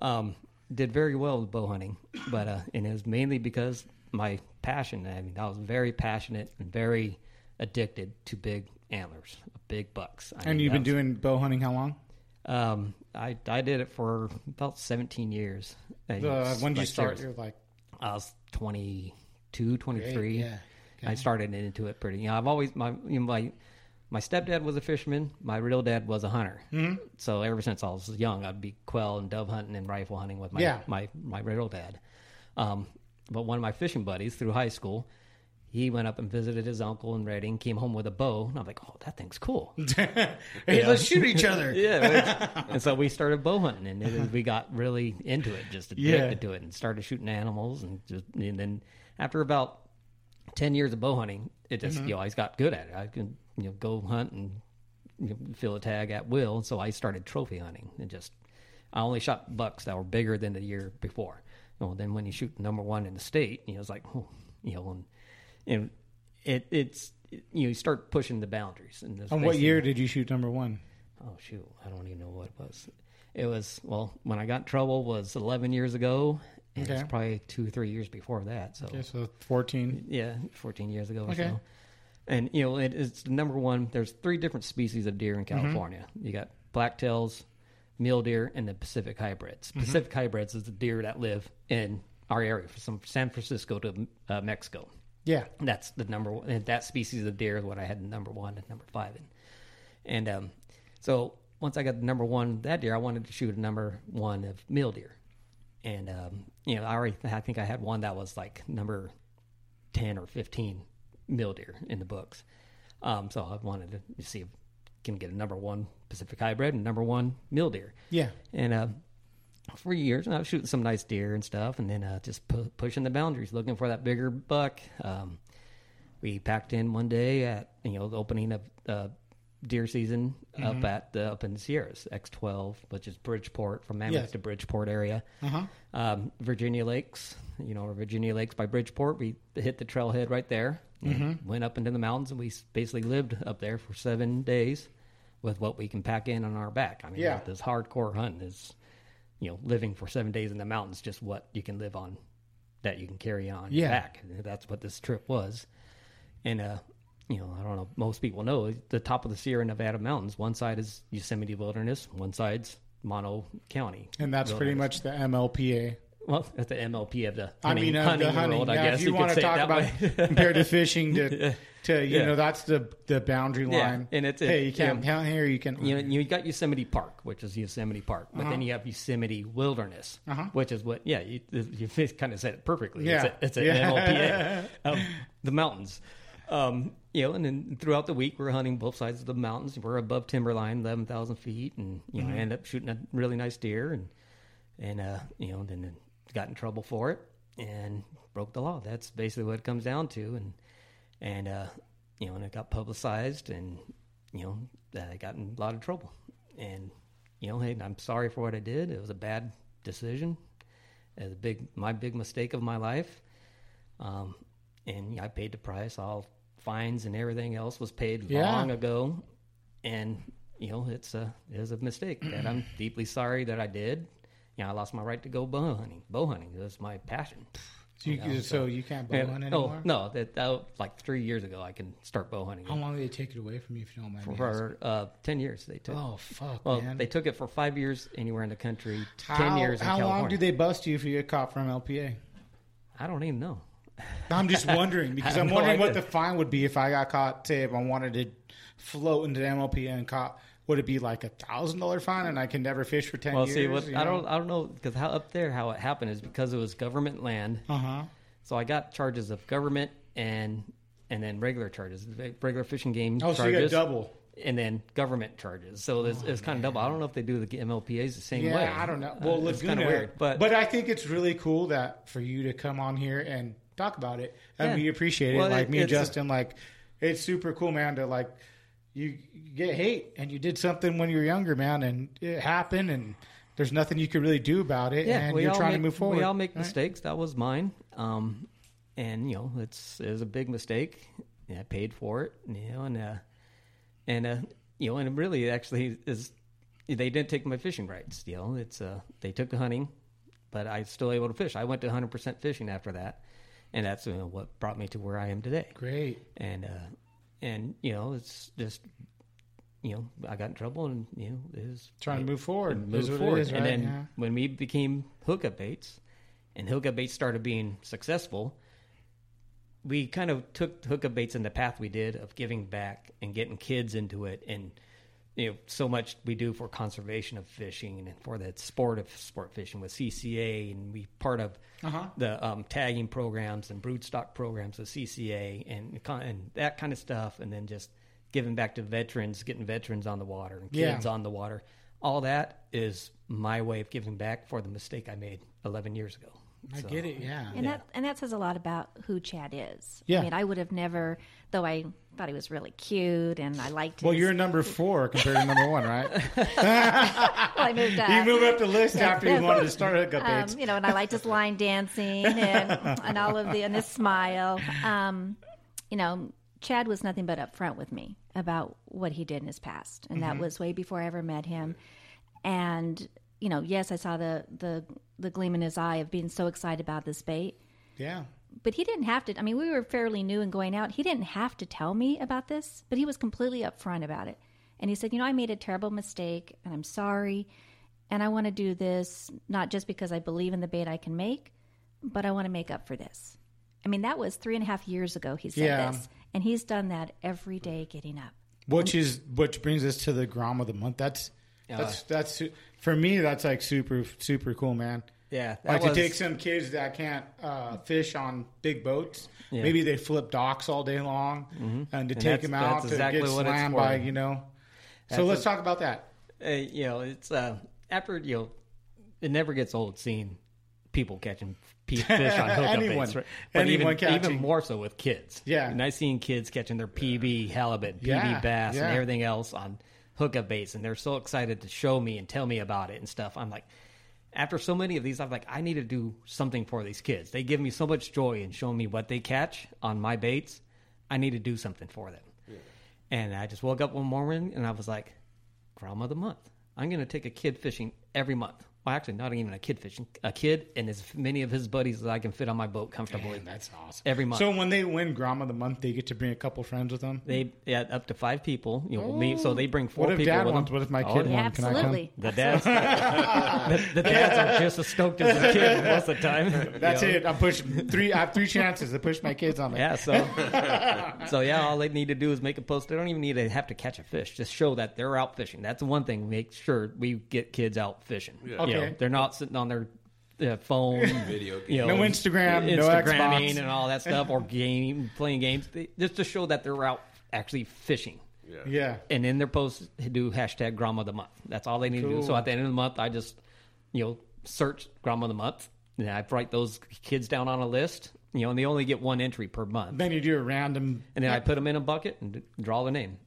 um, did very well with bow hunting, but uh, and it was mainly because my passion. I mean, I was very passionate and very addicted to big antlers, big bucks. I and mean, you've been was- doing bow hunting how long? Um, I I did it for about seventeen years. Uh, when did you start? You're like I was 22, 23. Great, yeah. I started into it pretty. You know, I've always my you know, my my stepdad was a fisherman. My real dad was a hunter. Mhm. So ever since I was young, I'd be quail and dove hunting and rifle hunting with my Yeah. my my real dad. Um, but one of my fishing buddies through high school, he went up and visited his uncle in Redding. Came home with a bow, and I'm like, "Oh, that thing's cool." <laughs> Hey, let's shoot each other. <laughs> yeah. <laughs> and so we started bow hunting, and we got really into it, just addicted Yeah. to it, and started shooting animals, and just and then after about ten years of bow hunting, it just Mhm. you know I got good at it. I could you know go hunt and you know, fill a tag at will, and so I started trophy hunting, and just I only shot bucks that were bigger than the year before. Well, then when you shoot number one in the state, you know it's like oh, you know and and it it's you know you start pushing the boundaries. And And what year did you shoot number one? Oh shoot, I don't even know what it was. It was well when I got in trouble was 11 years ago, and Okay. it's probably two or three years before that. So Okay, so 14. yeah, 14 years ago or Okay. so. And you know, it, it's number one. There's three different species of deer in Mm-hmm. California. You got blacktails, mule deer, and the Pacific hybrids. Mm-hmm. Pacific hybrids is the deer that live in our area, from San Francisco to uh, Mexico. Yeah. That's the number one. That species of deer is what I had number one and number five in. And um, so once I got the number one that deer, I wanted to shoot a number one of mule deer. And um, you know, I already I think I had one that was like number ten or fifteen mule deer in the books. Um, so I wanted to see if I can get a number one Pacific hybrid and number one mule deer. Yeah. And uh, for years, and I was shooting some nice deer and stuff, and then uh, just pu- pushing the boundaries, looking for that bigger buck. Um, we packed in one day at you know the opening of uh, deer season up Mhm. at the up in the Sierras X12, which is Bridgeport from Mammoth Yes. to Bridgeport area. Uh-huh. Um, Virginia Lakes, you know, Virginia Lakes by Bridgeport. We hit the trailhead right there. Mm-hmm. Went up into the mountains and we basically lived up there for seven days with what we can pack in on our back. I mean, Yeah. this hardcore hunting is, you know, living for seven days in the mountains, just what you can live on that you can carry on Yeah. back. And That's what this trip was. And, uh, you know, I don't know, most people know the top of the Sierra Nevada mountains, one side is Yosemite Wilderness, one side's Mono County. And that's pretty much the MLPA. Well, at the MLP of the I hunting, mean, uh, hunting the hunting. world, I guess if you, could want to talk about <laughs> compared to fishing to, to you Yeah. know, that's the the boundary Yeah, line. and it's a- hey, you can't yeah. hunt here. You can. you know, you got Yosemite Park, which is Yosemite Park, but Uh-huh. then you have Yosemite Wilderness, Uh-huh. which is what, yeah, you, you kind of said it perfectly. Yeah. It's a, it's an Yeah. MLPA <laughs> of the mountains. Um, you know, and then throughout the week, we're hunting both sides of the mountains. We're above timberline, 11,000 feet, and, you know, I Mhm. end up shooting a really nice deer and, and, uh, you know, then got in trouble for it and broke the law. That's basically what it comes down to. And, and, uh, you know, and it got publicized and, you know, I got in a lot of trouble. And, you know, hey, I'm sorry for what I did. It was a bad decision. It was a big, my big mistake of my life. Um, and I paid the price. All fines and everything else was paid Yeah. long ago. And, you know, it's a, it was a mistake that I'm <clears throat> deeply sorry that I did. You know, I lost my right to go bow hunting. Bow hunting was my passion. So you- know, so you can't bow Yeah, hunt oh, anymore? no, that, that like three years ago. I can start bow hunting. How long did they take it away from you if you don't mind? For, for uh, ten years, they took. Oh, fuck, Well, man. they took it for five years anywhere in the country. How, ten years in how California. long do they bust you if you get caught from LPA? I don't even know. I'm just <laughs> wondering because I'm no wondering what the fine would be if I got caught. Say if I wanted to float into the MLPA and caught, would it be like a thousand dollar fine and I can never fish for ten well, years? see, what I know? don't, I don't know because how up there how it happened is because it was government land. Uh huh. So I got charges of government and and then regular charges, regular fishing game Oh, so you got charges. double. And then government charges, so it's, it's kind of double. I don't know if they do the MLPA's the same way. yeah, way. I don't know. Well, Uh, it's Laguna, kind of weird, but but I think it's really cool that for you to come on here and talk about it, and Yeah. we appreciate it. Well, like it- me and a- Justin, like it's super cool, man. To like you get hate and you did something when you were younger, man, and it happened, and there's nothing you could really do about it, and you're trying make, to move forward. We all make mistakes. That was mine. Um, and you know, it's it was a big mistake. Yeah, I paid for it. You know, and uh, and uh, you know, and it really actually is. They didn't take my fishing rights. You know, it's uh, they took the hunting, but I was still able to fish. I went to 100 percent fishing after that, and that's you know, what brought me to where I am today. Great. And uh, and you know, it's just you know, I got in trouble and you know, it was Trying to move forward and move forward. is, And then Yeah. when we became hookup baits, and hookup baits started being successful, we kind of took hookup baits in the path we did of giving back and getting kids into it, and you know, so much we do for conservation of fishing and for the sport of sport fishing with CCA, and we part of Uh-huh. the um, tagging programs and broodstock programs with CCA and and that kind of stuff, and then just giving back to veterans, getting veterans on the water and Yeah. kids on the water. All that is my way of giving back for the mistake I made 11 years ago. I So- get it. Yeah. And that and that says a lot about who Chad is. Yeah. I mean, I would have never, though I thought he was really cute and I liked. Well, his, you're number four compared to number one, right? <laughs> well, I moved up. you move up the list Yeah. after you wanted to start hookup Um, you know, and I liked his line dancing and, <laughs> and all of the and his smile. Um, you know, Chad was nothing but upfront with me about what he did in his past, and that Mhm. was way before I ever met him. And you know, yes, I saw the the the gleam in his eye of being so excited about this bait. Yeah. But he didn't have to. I mean, we were fairly new and going out. He didn't have to tell me about this, but he was completely upfront about it. And he said, "You know, I made a terrible mistake, and I'm sorry, and I want to do this not just because I believe in the bait I can make, but I want to make up for this." I mean, that was three and a half years ago. He said Yeah. this, and he's done that every day, getting up. Which is which brings us to the Grom of the month. That's that's that's for me. That's like super super cool, man. Yeah, like was- to take some kids that can't uh, fish on big boats. Yeah. Maybe they flip docks all day long, Mhm. and to And take them out to exactly get slammed by you know. So let's talk about that. Uh, you know, it's uh, after you know, it never gets old seeing people catching fish on <laughs> hookup Anyone. baits, right? But Anyone even, even more so with kids. Yeah. and I seen kids catching their PB halibut, PB Yeah, bass, yeah. and everything else on hookup baits, and they're so excited to show me and tell me about it and stuff. I'm like. After so many of these, I'm like, I need to do something for these kids. They give me so much joy in showing me what they catch on my baits. I need to do something for them. And I just woke up one morning and I was like, Grom the month. I'm going to take a kid fishing every month. Well, actually, not even a kid fishing. A kid and as many of his buddies as I can fit on my boat comfortably. Man, that's awesome. Every month. So when they win Grom of the Month, they get to bring a couple friends with them. They yeah, up to five people. You know, me, so they bring four What if people. Dad with wants? them. What if my Oh, kid yeah. wants? Can I come? Absolutely. The dads, <laughs> the, the dads are just as stoked as the <laughs> kids most of the time. That's you know. it. I'm pushing three. I have three chances to push my kids on it. Yeah, so <laughs> so yeah, all they need to do is make a post. They don't even need to have to catch a fish. Just show that they're out fishing. That's one thing. Make sure we get kids out fishing. You know, they're not sitting on their uh, phone, <laughs> Video you know, No Instagram, no Instagramming, Xbox. and all that stuff, or game playing games. They, just to show that they're out actually fishing. Yeah. And in their posts, do hashtag Grom of the Month. That's all they need to do. So at the end of the month, I just, you know, search Grom of the Month. And I write those kids down on a list, you know, and they only get one entry per month. Then you do a random. And then I put them in a bucket and draw the name.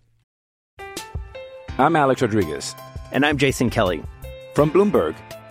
I'm Alex Rodriguez. And I'm Jason Kelly. From Bloomberg,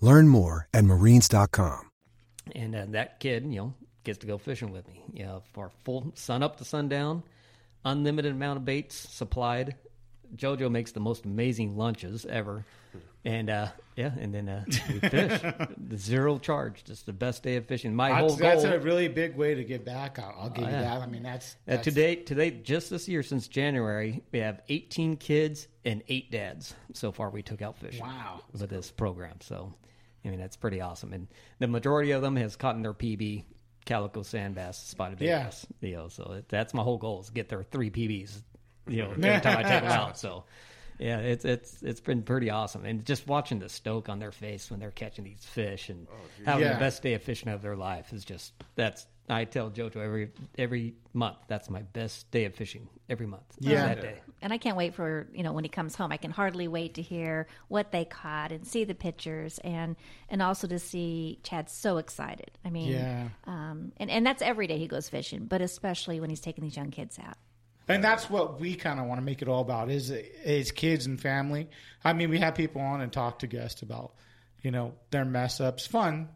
Learn more at marines.com. And uh, that kid, you know, gets to go fishing with me. You know, for full sun up to sundown, unlimited amount of baits supplied. JoJo makes the most amazing lunches ever. And uh, yeah, and then uh, we fish. <laughs> zero charge, just the best day of fishing. My whole That's, goal. that's a really big way to give back. I'll, I'll give Oh, you that. I mean, that's, Uh, that's to date, to date, just this year since January, we have 18 kids and eight dads so far. We took out fishing. Wow. with this program. So, I mean, that's pretty awesome. And the majority of them has caught in their PB, calico sand bass, spotted bait Yeah. bass. You know, so it, that's my whole goal is get their three PBs. You know, every time I take them out. <laughs> So. Yeah, it's it's it's been pretty awesome, and just watching the stoke on their face when they're catching these fish and oh, having Yeah. the best day of fishing of their life is just that's I tell JoJo every every month that's my best day of fishing every month. Yeah. that day. And I can't wait for you know when he comes home. I can hardly wait to hear what they caught and see the pictures and and also to see Chad so excited. I mean, Yeah. um, and and that's every day he goes fishing, but especially when he's taking these young kids out. And that's what we kind of want to make it all about is is kids and family. I mean, we have people on and talk to guests about, you know, their mess ups, fun,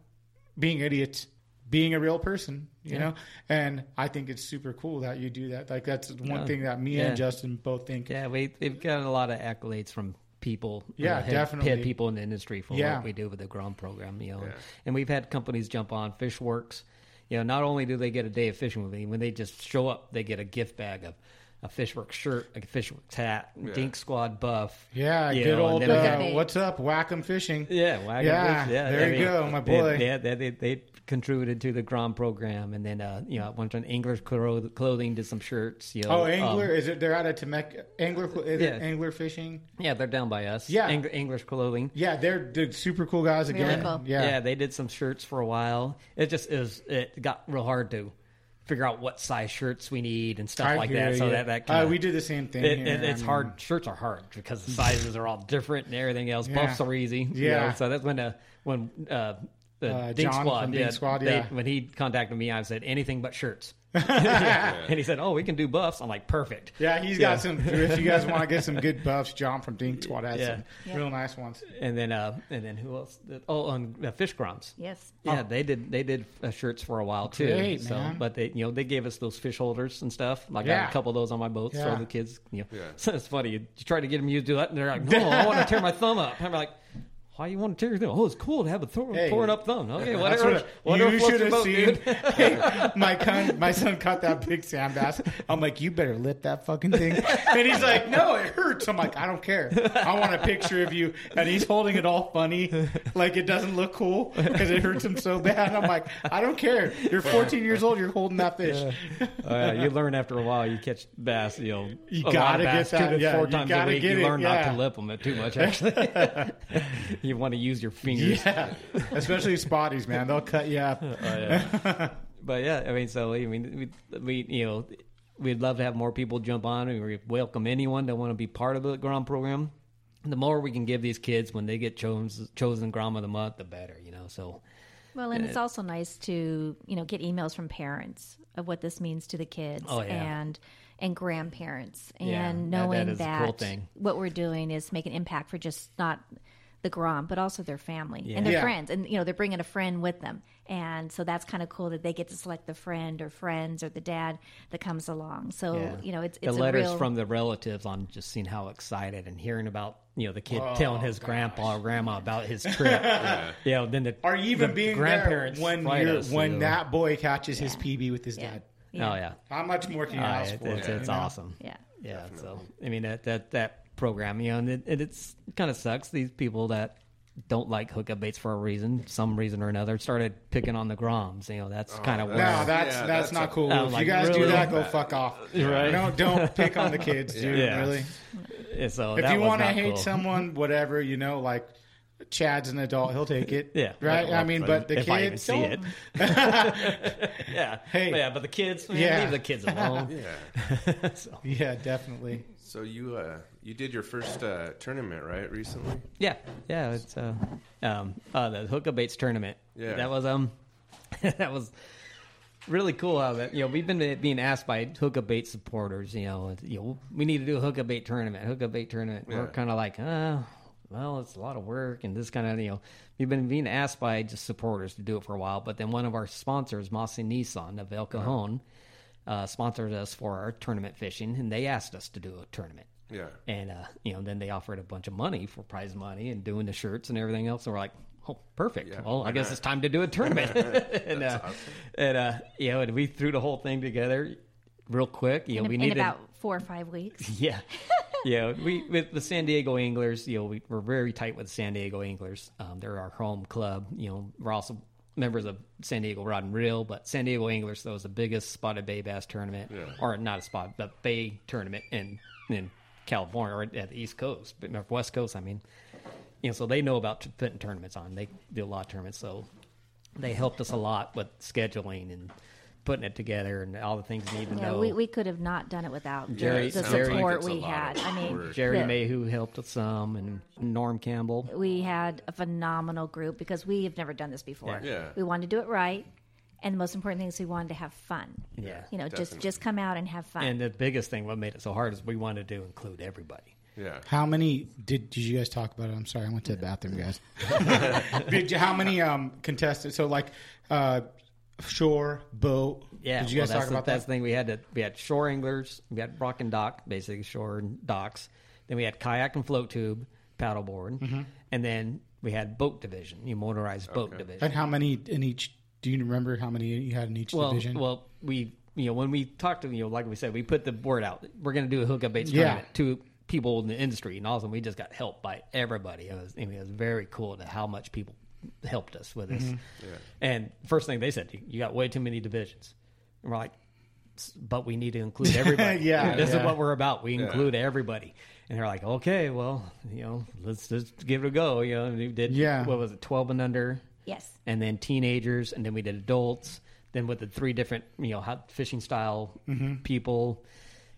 being idiots, being a real person, you know. And I think it's super cool that you do that. Like that's one Yeah. thing that me Yeah. and Justin both think. Yeah, we we've gotten a lot of accolades from people. Yeah, uh, definitely. head people in the industry for Yeah. what we do with the Grom program. You know, and we've had companies jump on Fishworks. You know, not only do they get a day of fishing with me, when they just show up, they get a gift bag of a Fishworks shirt, a Fishworks hat, Dink Squad buff. Yeah, good know, old. and then we Uh, got- what's up, Wackham Fishing? yeah, Wagon Yeah, Fish, yeah. there I you mean, go, my boy. Yeah, they, they, they contributed to the Grom program, and then uh, you know, went on English clo- clothing, did some shirts. You know, Oh, um, angler? is it? They're out of Temecula. Angler? Is Yeah. it angler fishing? yeah, they're down by us. Yeah. Eng- English clothing. Yeah, they're, they're super cool guys again. cool. Yeah. Yeah. they did some shirts for a while. It just is. It got real hard to figure out what size shirts we need and stuff I like that. So that that Uh, kinda, we do the same thing. It, here. it, it's I mean, hard. Shirts are hard because the sizes are all different and everything else. Yeah. Buffs are easy. you Yeah. know, so that's when uh, when uh, the Uh, Dink John Squad, from Dink yeah, Squad, they- yeah. when he contacted me, I said anything but shirts. And he said, "Oh, we can do buffs." I'm like, "Perfect." Yeah, he's got some. If you guys want to get some <laughs> good buffs, John from Dink Squad has Yeah. some real nice ones. And then, uh, and then who else? Oh, on uh, Fish Groms. Yes. Yeah, they did. They did uh, shirts for a while too. Oh. Great, so, man. but they, you know, they gave us those fish holders and stuff. Like I Yeah. a couple of those on my boat. So Yeah. the kids, you know, so <laughs> it's funny. You, you try to get them used to that, and they're like, <laughs> "No, I want to tear my thumb up." I'm like, why you want to tear your thumb? Oh, it's cool to have a thor- Hey, torn up thumb. Okay, whatever. what- whatever you should have boat, seen. <laughs> Hey, my con, my son caught that big sand bass. I'm like, you better lip that fucking thing. <laughs> And he's like, no, it hurts. I'm like, I don't care. I want a picture of you. And he's holding it all funny, like it doesn't look cool because it hurts him so bad. I'm like, I don't care. You're 14 years old. You're holding that fish. Oh, yeah, you learn after a while. You catch bass, you know, You gotta get that, two yeah, four you times a week. You it, learn not yeah. to lip them too much. Actually, <laughs> you want to use your fingers. Yeah, <laughs> especially spotties, man. They'll cut you up. Oh, yeah. <laughs> but yeah, I mean, so I mean, we, we you know, we'd love to have more people jump on. We welcome anyone that want to be part of the Grom program. The more we can give these kids when they get chosen chosen Grom of the month, the better. You know, so Well, and it's Uh, also nice to you know get emails from parents of what this means to the kids Oh, yeah. and and grandparents and Yeah, that- knowing that is a cool thing. what we're doing is make an impact for just not the Grom, but also their family and their Yeah. friends, and you know they're bringing a friend with them, and so that's kind of cool that they get to select the friend or friends or the dad that comes along. So yeah. you know it's the it's a letters real, from the relatives on just seeing how excited and hearing about you know the kid Oh, telling his grandpa or grandma about his <laughs> trip. yeah. You know, then the Are you even the being grandparents there when you're, when you that boy catches his PB with his dad? Oh yeah. How much more can you Uh, ask it- for? it's you it's awesome. Yeah. Yeah. So I mean that that that program, you know, and it, and it's kind of sucks. These people that don't like hookup baits for a reason, some reason or another, started picking on the groms. You know, that's kind of No, that's Yeah, that's, that's not a- cool. If like, you guys do that, go fuck off. Right. Don't don't pick on the kids, dude. Yeah. Really. and so If that you want to hate cool. someone, whatever, you know, like Chad's an adult, he'll take it. <laughs> Yeah. Right. Well, I mean, but the if I even kids see it. <laughs> yeah. Hey. yeah, but the kids, man, Yeah. leave the kids alone. <laughs> Yeah. So- Yeah, definitely. So you uh, you did your first uh, tournament right recently? Yeah, yeah, it's uh, um, uh, the hookup baits tournament. Yeah. that was um, <laughs> that was really cool. How that you know we've been being asked by hookup bait supporters. You know, you know, we need to do a hookup bait tournament. Hookup bait tournament. We're kind of like, uh, well, it's a lot of work and this kind of you know. We've been being asked by just supporters to do it for a while, but then one of our sponsors, Mossy Nissan of El Cajon, uh, sponsored us for our tournament fishing, and they asked us to do a tournament. Yeah. And uh, you know, then they offered a bunch of money for prize money and doing the shirts and everything else. So we're like, oh, perfect. Yeah, well, I guess not? it's time to do a tournament. <laughs> <laughs> and uh, and uh, you know, and we threw the whole thing together real quick. You know, in, we in needed about four or five weeks. <laughs> yeah. Yeah, we with the San Diego Anglers, you know, we, we're very tight with the San Diego Anglers. Um, they're our home club. You know, we're also members of San Diego Rod and Reel, but San Diego Anglers though is the biggest spotted bay bass tournament, or not a spot, but bay tournament in in California or at the East Coast, but Northwest Coast. I mean, you know, so they know about putting tournaments on. They do a lot of tournaments, so they helped us a lot with scheduling and putting it together and all the things you need to Yeah, know. we, we could have not done it without Jerry- the Jerry- support It's we had. I mean. Jerry the- Mayhew helped us some, and Norm Campbell. we had a phenomenal group because we have never done this before. Yeah. Yeah. We wanted to do it right, and the most important thing is we wanted to have fun. Yeah. You know, just Definitely. just come out and have fun. And the biggest thing, what made it so hard, is we wanted to include everybody. Yeah. How many did did you guys talk about it? I'm sorry, I went to the bathroom, guys. <laughs> <laughs> did you, how many um contested? So like uh shore, boat. Yeah, Did you guys well, that's talk the, about that's that? the thing. We had to we had shore anglers, we had rock and dock, basically shore and docks. Then we had kayak and float tube, paddleboard, Mm-hmm. and then we had boat division, you motorized boat division. And how many in each? Do you remember how many you had in each well, division? well, we you know when we talked to you know like we said, we put the word out. We're going to do a hookup baits Yeah. tournament to people in the industry, and all of a sudden we just got help by everybody. It was I mean, it was very cool to how much people helped us with Mm-hmm. this. And first thing they said, you, you got way too many divisions. And we're like, but we need to include <laughs> everybody. Yeah, <laughs> this yeah. is what we're about. We include everybody. And they're like, okay, well, you know, let's just give it a go. You know, and we did. Yeah. What was it, twelve and under? Yes. and then teenagers, and then we did adults. Then with the three different, you know, how fishing style people,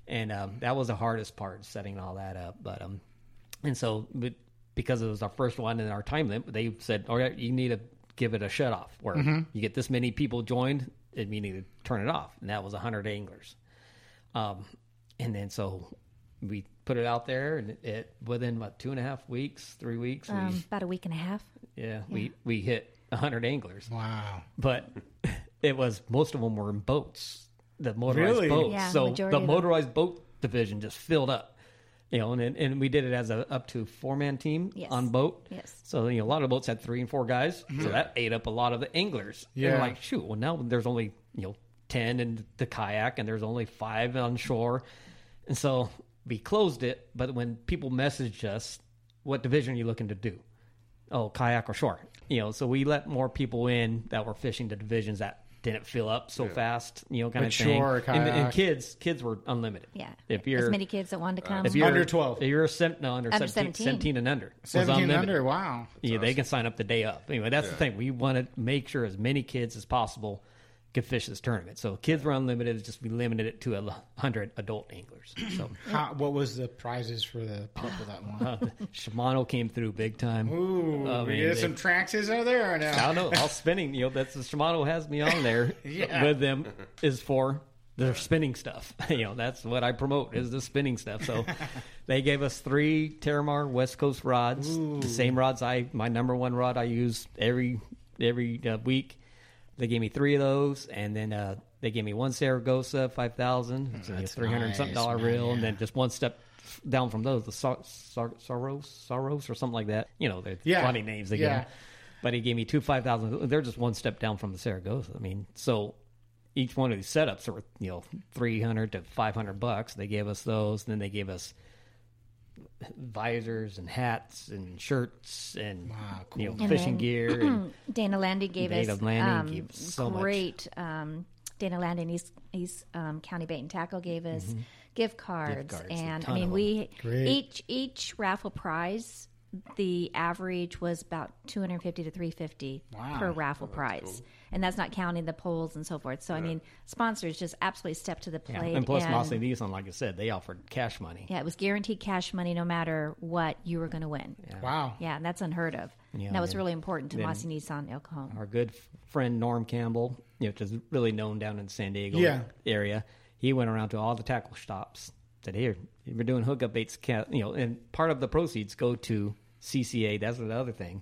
and um, that was the hardest part, setting all that up. But um, and so but because it was our first one and our time limit, they said, "All right, you need to give it a shut off where you get this many people joined, and you need to turn it off." And that was hundred anglers. Um, and then so we put it out there, and it within what two and a half weeks, three weeks, we Um, about a week and a half. yeah, we we hit 100 anglers. wow. But <laughs> it was most of them were in boats, the motorized Really? boats. Yeah, so the motorized boat division just filled up. You know, and and we did it as a up to four man team Yes. on boat. Yes. So you know, a lot of boats had three and four guys, so Mhm. that ate up a lot of the anglers. And we're Yeah. like shoot, well now there's only you know ten in the kayak, and there's only five on shore, and so we closed it. But when people messaged us, what division are you looking to do? Oh, kayak or shore. You know, so we let more people in that were fishing the divisions that didn't fill up so fast. You know, kind Like of thing. shore, and, and kids, kids were unlimited. Yeah. If you're as many kids that wanted to come. if you're Under 12. if you're a sem- no under, Under 17, 17. 17 and under, 17 and under, wow. Yeah, they can sign up the day up. Anyway, that's the thing. We want to make sure as many kids as possible could fish this tournament. So kids were unlimited. Just we limited it to a hundred adult anglers. <clears throat> So How, what was the prizes for the people that won? <laughs> uh, Shimano came through big time. Ooh, I we mean, they- some traxes out there or no? I don't know. All spinning, you know, that's the Shimano has me on there <laughs> Yeah. with them <laughs> is for their spinning stuff. You know, that's what I promote is the spinning stuff. So they gave us three Teramar West Coast rods, the same rods I my number one rod I use every every uh, week. They gave me three of those, and then uh, they gave me one Saragosa five thousand, it's a That's three hundred something dollar man, reel, and then just one step down from those, the Sar- Sar- Saros, Saros or something like that. You know, the Yeah. funny names they give Yeah. them. But he gave me two five thousand. They're just one step down from the Saragosa. I mean, so each one of these setups are you know three hundred to five hundred bucks. They gave us those. Then they gave us visors and hats and shirts and you know And fishing then gear. And, <clears throat> Dana Landing gave Dana us Landing um, gave so much. great. Um, Dana Landing East, East um, County Bait and Tackle gave us gift cards, cards, and I mean we Great. each each raffle prize. The average was about two hundred fifty to three fifty Wow. per oh, raffle prize, and that's not counting the polls and so forth. So I mean, sponsors just absolutely stepped to the yeah. plate. and plus, and- Mossy Nissan, like I said, they offered cash money. yeah, it was guaranteed cash money no matter what you were going to win. Wow. Yeah, and that's unheard of. Yeah, And that was then- really important to then- Mossy Nissan El Cajon. our good friend Norm Campbell, you know, which is really known down in the San Diego Yeah. area. He went around to all the tackle shops. Said, "Here, we're doing hookup baits. You know, and part of the proceeds go to CCA. That's the other thing.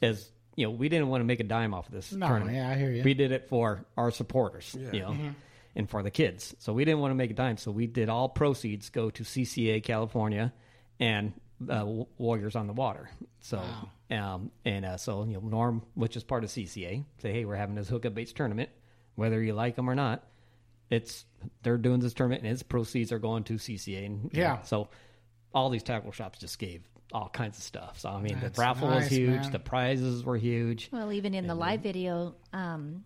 Is you know, we didn't want to make a dime off of this No, tournament. yeah, I hear you. We did it for our supporters. You know. Mm-hmm. And for the kids, so we didn't want to make a dime. So we did all proceeds go to CCA California, and uh, Warriors on the Water. So, um, and uh, so you know, Norm, which is part of CCA, say, hey, we're having this hookup baits tournament, whether you like them or not. It's they're doing this tournament, and its proceeds are going to CCA. And, you Yeah. know, so all these tackle shops just gave all kinds of stuff. So I mean, That's the raffle nice, was huge, man. the prizes were huge. Well, even in the live video, um,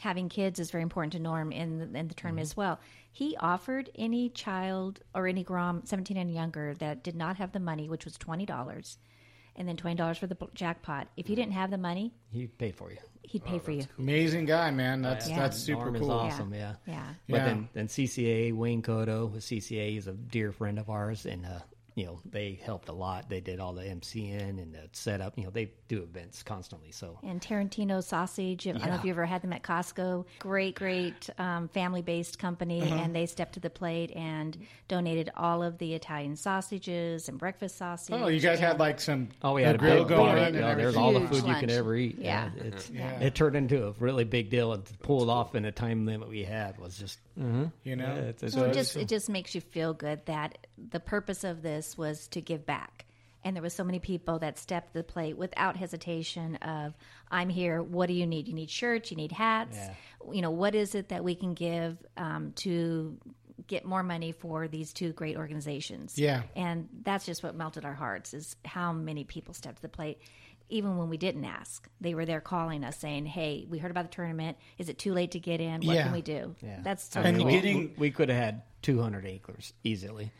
having kids is very important to Norm in the, in the tournament as well. He offered any child or any Grom 17 and younger that did not have the money, which was $20, and then $20 for the jackpot. If you didn't have the money, He paid for you. he'd pay for you. Amazing guy, man. That's Yeah. that's super Norm cool. is awesome. Yeah. Yeah. But Yeah. then, then CCA, Wayne Cotto with CCA, he's a dear friend of ours, and uh, you know they helped a lot. They did all the MCN and the setup. You know they do events constantly. So And Tarantino Sausage, I don't know if Yeah. you ever had them at Costco. Great, great um, family based company. Uh-huh. And they stepped to the plate and donated all of the Italian sausages and breakfast sausage. Oh, you guys had like some oh, we had a grill big going bar. and You know, there's all the Huge food you lunch. could ever eat. Yeah. it's, Yeah. it turned into a really big deal, and to pull it off in a time limit we had was just You know, yeah, it's, it's, So it just it just makes you feel good that the purpose of this was to give back. And there was so many people that stepped to the plate without hesitation of I'm here, what do you need? You need shirts, you need hats. You know, what is it that we can give um, to get more money for these two great organizations? Yeah. And that's just what melted our hearts is how many people stepped to the plate. Even when we didn't ask, they were there calling us saying, "Hey, we heard about the tournament. Is it too late to get in? What Yeah. can we do?" Yeah. That's so And cool. getting- we, we could have had 200 acres easily,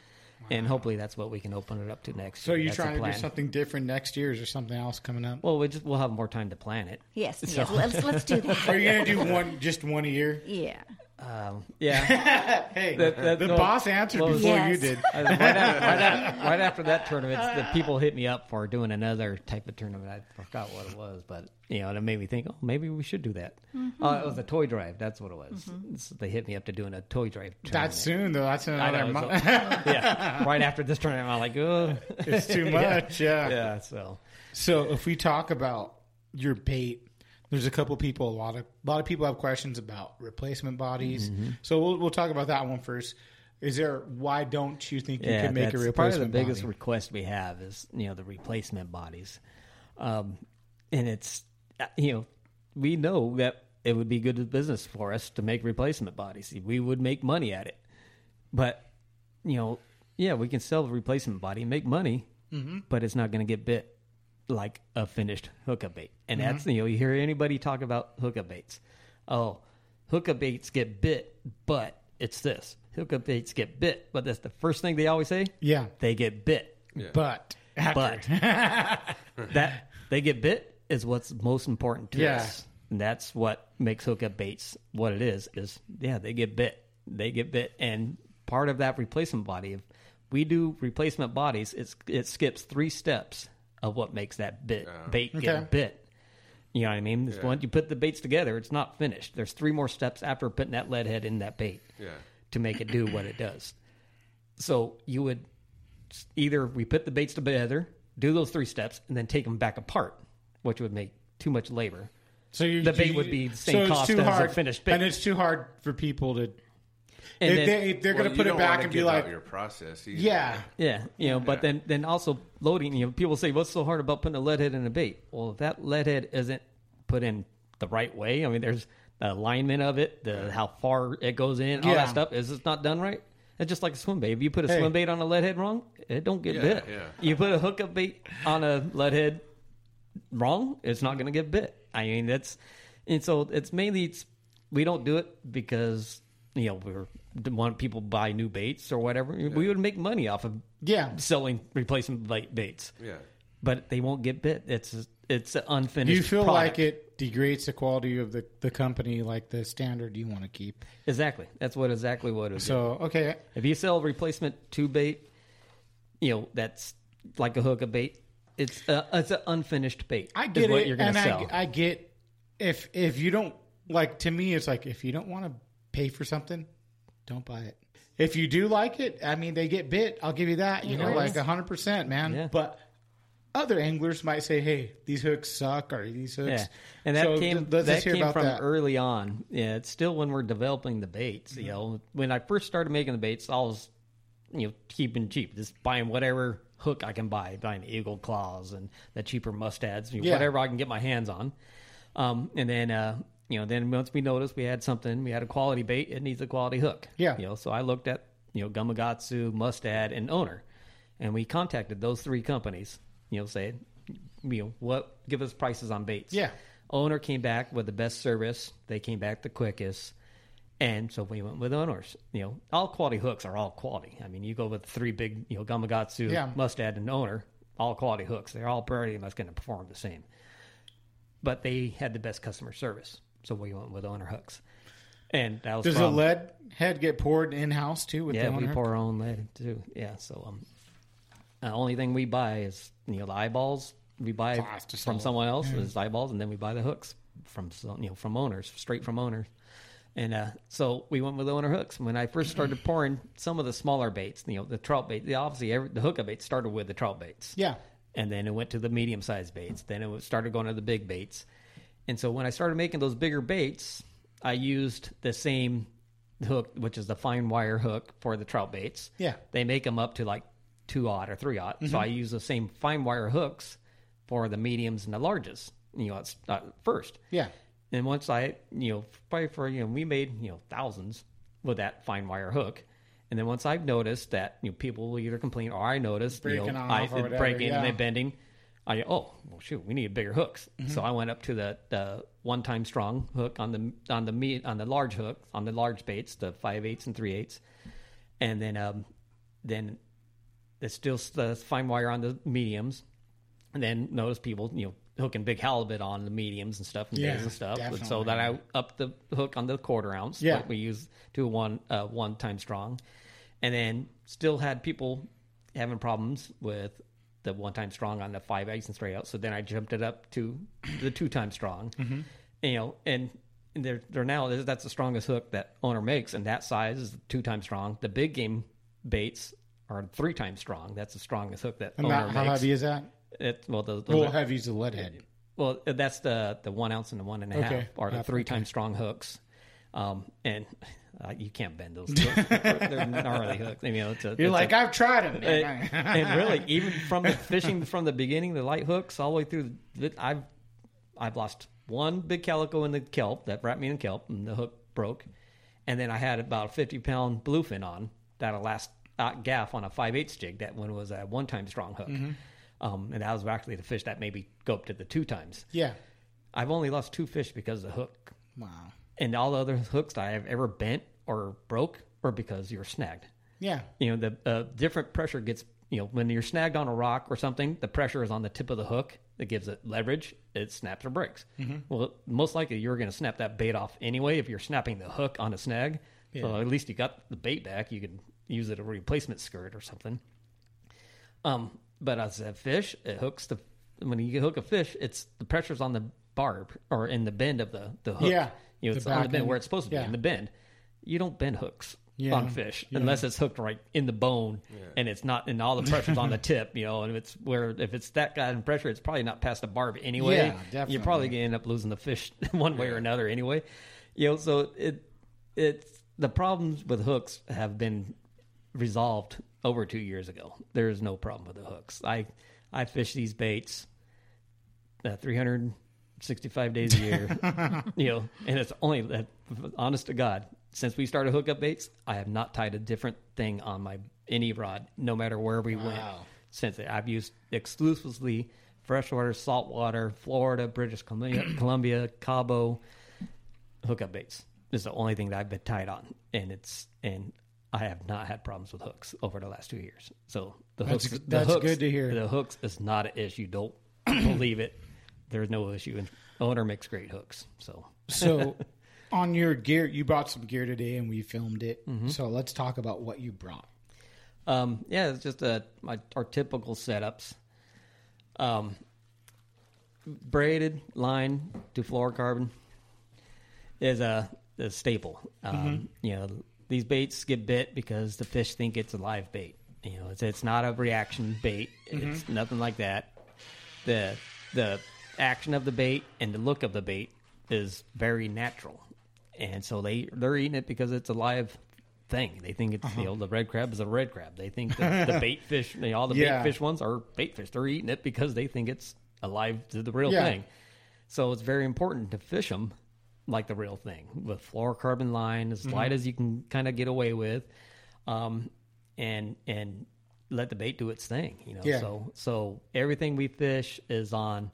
and hopefully that's what we can open it up to next. So year. you're That's trying to do something different next year? Is there something else coming up? Well, we just we'll have more time to plan it. Yes, <laughs> yes. Let's let's do <laughs> that. Are you going to do one, just one a year? Yeah. Um, yeah, <laughs> Hey, That- that- the no, boss answered well, before Yes. you did. Uh, right, after, right, after, <laughs> right after that tournament, the people hit me up for doing another type of tournament. I forgot what it was, but you know, and it made me think, oh, maybe we should do that. Mm-hmm. Uh, it was a toy drive. That's what it was. So they hit me up to doing a toy drive. Tournament. That's soon though. That's another month. so- <laughs> yeah, right after this tournament, I'm like, oh, it's too much. Yeah. yeah. So So if we talk about your bait, there's a couple people. A lot of a lot of people have questions about replacement bodies. Mm-hmm. So we'll we'll talk about that one first. Is there? Why don't you think you yeah, can make a replacement Part of the biggest body? request we have is you know the replacement bodies, um, and it's you know we know that it would be good business for us to make replacement bodies. We would make money at it, but you know, yeah, we can sell the replacement body and make money, Mhm. but it's not going to get bit like a finished hookup bait. And Mhm. that's you know you hear anybody talk about hookup baits. Oh, hookup baits get bit, but it's this. Hookup baits get bit, but that's the first thing they always say. Yeah. they get bit, Yeah. But but <laughs> that they get bit is what's most important to Yeah. us. And that's what makes hookup baits what it is. Is yeah, they get bit. They get bit, and part of that replacement body. If we do replacement bodies, it's it skips three steps of what makes that bit bait Okay. get bit. You know what I mean? It's Yeah. Once you put the baits together, it's not finished. There's three more steps after putting that lead head in that bait Yeah. to make it do what it does. So you would either we put the baits together, do those three steps, and then take them back apart, which would make too much labor. So you, the bait you- would be the so same it's cost too as hard, a finished bait. and it's too hard for people to. And if then- they, they're Well, going to put it back wanna and be like, out your process. Either. yeah, Yeah, you know, but then then also loading. You know, people say, "What's so hard about putting a lead head in a bait?" Well, if that lead head isn't put in the right way, I mean, there's the alignment of it, the how far it goes in, all Yeah. that stuff. Is it's not done right? It's just like a swim bait. If you put a Hey. swim bait on a lead head wrong, it don't get Yeah, bit. yeah. You put a hookup bait on a lead head wrong, it's not going to get bit. I mean, that's and so it's mainly it's, we don't do it because you know we're want people to buy new baits or whatever. We would make money off of yeah. selling replacement bait baits, Yeah. but they won't get bit. It's it's an Do unfinished. you feel product. like it degrades the quality of the, the company, like the standard you want to keep? Exactly. That's what exactly what it is. So okay, if you sell replacement tube bait, you know that's like a hookup bait. It's a, it's an unfinished bait. I is get what it, you're going and to sell. I, I get if if you don't like to me, it's like if you don't want to pay for something, don't buy it. If you do like it, I mean, they get bit. I'll give you that. You know, like hundred percent, man. Yeah. But other anglers might say, "Hey, these hooks suck," or "These hooks." Yeah, and that So came that came about from that. early on. Yeah, it's still when we're developing the baits. Mm-hmm. You know, when I first started making the baits, I was you know keeping cheap, just buying whatever hook I can buy, buying eagle claws and the cheaper mustads, you know, Yeah. whatever I can get my hands on. Um, and then uh, you know, then once we noticed we had something, we had a quality bait, it needs a quality hook. Yeah. you know, so I looked at you know Gamakatsu, Mustad, and Owner, and we contacted those three companies. You know, saying you know what give us prices on baits. Yeah. Owner came back with the best service. They came back the quickest. And so we went with owners. You know, all quality hooks are all quality. I mean, you go with three big, you know, Gamakatsu, Yeah. Mustad, and owner, all quality hooks. They're all pretty much going to perform the same. But they had the best customer service. So we went with owner hooks. And that was Does from, the lead head get poured in house too? With yeah, we pour our own lead too. Yeah, so um, the only thing we buy is you know the eyeballs we buy Plastic from someone else is eyeballs, and then we buy the hooks from you know from owners straight from owners. And uh, so we went with owner hooks. When I first started <clears throat> pouring some of the smaller baits, you know, the trout bait, the obviously every, the hookup bait started with the trout baits Yeah. and then it went to the medium sized baits. Then it started going to the big baits. And so when I started making those bigger baits, I used the same hook, which is the fine wire hook for the trout baits. Yeah. They make them up to like two aught or three aught. Mm-hmm. So I use the same fine wire hooks for the mediums and the larges. You know, it's first. Yeah. And once I, you know, probably for you know, we made you know thousands with that fine wire hook. And then once I've noticed that you know people will either complain or I noticed you know off I breaking yeah. and bending, I oh well shoot we need bigger hooks. Mm-hmm. So I went up to the, the one time strong hook on the on the meat on the large hook on the large baits the five eighths and three eighths, and then um then there's still the fine wire on the mediums, and then notice people you know hooking big halibut on the mediums and stuff and Yeah, and stuff. And so that I up the hook on the quarter ounce. Yeah. like we use to one uh, one time strong, and then still had people having problems with the one time strong on the five eggs and straight out. So then I jumped it up to the two time strong. Mm-hmm. You know, and they're they're now that's the strongest hook that owner makes, and that size is two times strong. The big game baits are three times strong. That's the strongest hook that And owner that, how heavy is that? It, well, the, the Well, heavy is the lead head. well, that's the the one ounce and the one and a half, Okay. or the Half, three times strong hooks. Um, and uh, you can't bend those. hooks. They're <laughs> gnarly hooks. I mean, you know, it's a, You're it's like, I've tried them. and, <laughs> and really, <laughs> even from the fishing from the beginning, the light hooks all the way through, the, I've I've lost one big calico in the kelp that wrapped me in kelp, and the hook broke. And then I had about a 50 pound bluefin on that'll last uh, gaff on a 5 8 jig. That one was a one time strong hook. Mhm. Um, and that was actually the fish that maybe go up to the two times. Yeah. I've only lost two fish because of the hook. Wow. And all the other hooks that I have ever bent or broke were because you're snagged. Yeah. You know, the uh, different pressure gets, you know, when you're snagged on a rock or something, the pressure is on the tip of the hook. It gives it leverage. It snaps or breaks. Mhm. Well, most likely you're going to snap that bait off anyway if you're snapping the hook on a snag. So at least you got the bait back. You can use it a replacement skirt or something. Um, but as a fish, it hooks the when you hook a fish, it's the pressure's on the barb or in the bend of the the hook. Yeah, you know, the it's on the bend end. where it's supposed to Yeah. be in the bend. You don't bend hooks Yeah, on fish yeah. unless it's hooked right in the bone and it's not and all the pressure's on the <laughs> tip. You know, and if it's where if it's that kind of pressure, it's probably not past the barb anyway. Yeah, definitely. You're probably gonna end up losing the fish <laughs> one way or another anyway. You know, so it it's the problems with hooks have been resolved over two years ago. There is no problem with the hooks. I I fish these baits uh, 365 days a year, <laughs> you know, and it's only that. Honest to God, since we started hookup baits, I have not tied a different thing on my any rod, no matter where we went. Wow. Since I've used exclusively freshwater, saltwater, Florida, British Columbia, <clears throat> Columbia, Cabo hookup baits. This is the only thing that I've been tied on, and it's and I have not had problems with hooks over the last two years. So the That's hooks, g- the that's hooks- good to hear. The hooks is not an issue. Don't <clears throat> believe it. There's no issue. And owner makes great hooks. So So, <laughs> on your gear, you brought some gear today, and we filmed it. Mhm. So let's talk about what you brought. Um, yeah, it's just uh my our typical setups. Um, braided line to fluorocarbon is a, a staple. Um, Mhm. You know, these baits get bit because the fish think it's a live bait. You know, it's it's not a reaction bait. It's Mhm. nothing like that. The the action of the bait and the look of the bait is very natural, and so they they're eating it because it's a live thing. They think it's Uh-huh. know the red crab is a red crab. They think the, the <laughs> bait fish, you know, all the Yeah. bait fish ones are bait fish. They're eating it because they think it's alive to the real Yeah. thing. So it's very important to fish them like the real thing with fluorocarbon line as light Mhm. as you can kind of get away with, um, and and let the bait do its thing. You know, Yeah. so so everything we fish is on.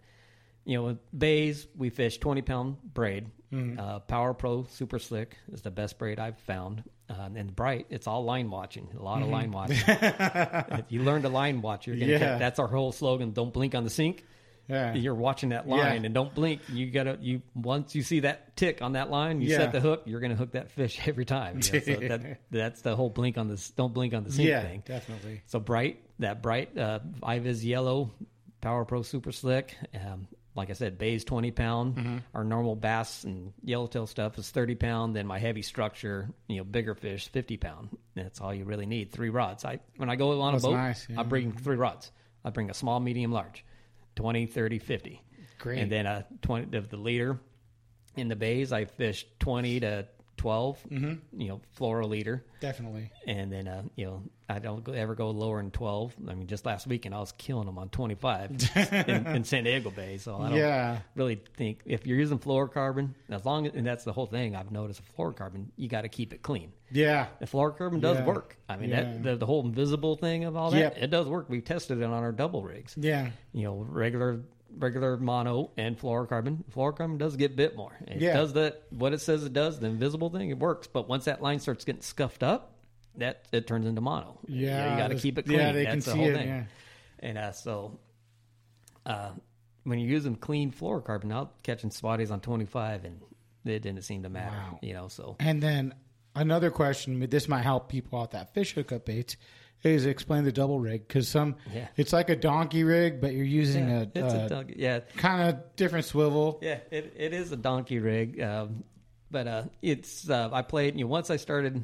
You know, with bays we fish twenty pound braid. Mhm. Uh, Power Pro Super Slick is the best braid I've found. Um, and bright, it's all line watching. A lot of Mhm. line watching. <laughs> if you learn to line watch, you're gonna. Yeah. Get, that's our whole slogan. Don't blink on the sink. Yeah. You're watching that Yeah. line and don't blink. You gotta you once you see that tick on that line, you Yeah. set the hook. You're gonna hook that fish <laughs> every time. you know, so <laughs> that, that's the whole blink on this. Don't blink on the sink Yeah, thing. definitely. So bright, that bright uh, Hi-Vis yellow Power Pro Super Slick. Um, like I said, bays twenty pound. Mhm. Our normal bass and yellowtail stuff is thirty pound. Then my heavy structure, you know, bigger fish, fifty pound. That's all you really need. Three rods. I when I go on That's a boat, nice, yeah. I bring three rods. I bring a small, medium, large, 20, 30, 50. Great. And then a twenty of the leader. In the bays, I fish twenty to 12 Mhm. You know, fluoro leader. Definitely. And then, uh, you know, I don't go, ever go lower than 12. I mean, just last weekend, I was killing them on 25 <laughs> in, in San Diego Bay. So I don't Yeah. really think if you're using fluorocarbon, as long as, and that's the whole thing I've noticed with fluorocarbon, you got to keep it clean. Yeah. The fluorocarbon does Yeah. work. I mean, Yeah. that the, the whole invisible thing of all that, Yep. it does work. We've tested it on our double rigs. Yeah. You know, regular regular mono and fluorocarbon. Fluorocarbon does get bit more. It Yeah. does that what it says it does, the invisible thing, it works. But once that line starts getting scuffed up, that it turns into mono. Yeah, you got to keep it clean. yeah, they can That's the see whole it, thing. yeah. And uh, so, uh, when you're using clean fluorocarbon, I was catching spotties on 25, and it didn't seem to matter. Wow. You know, so And then another question. This might help people out that fish hookup baits. Is explain the double rig because some Yeah. it's like a donkey rig, but you're using Yeah, a, it's a donkey- yeah. kind of different swivel. Yeah, it, it is a donkey rig, um, but uh, it's uh, I played. You know, once I started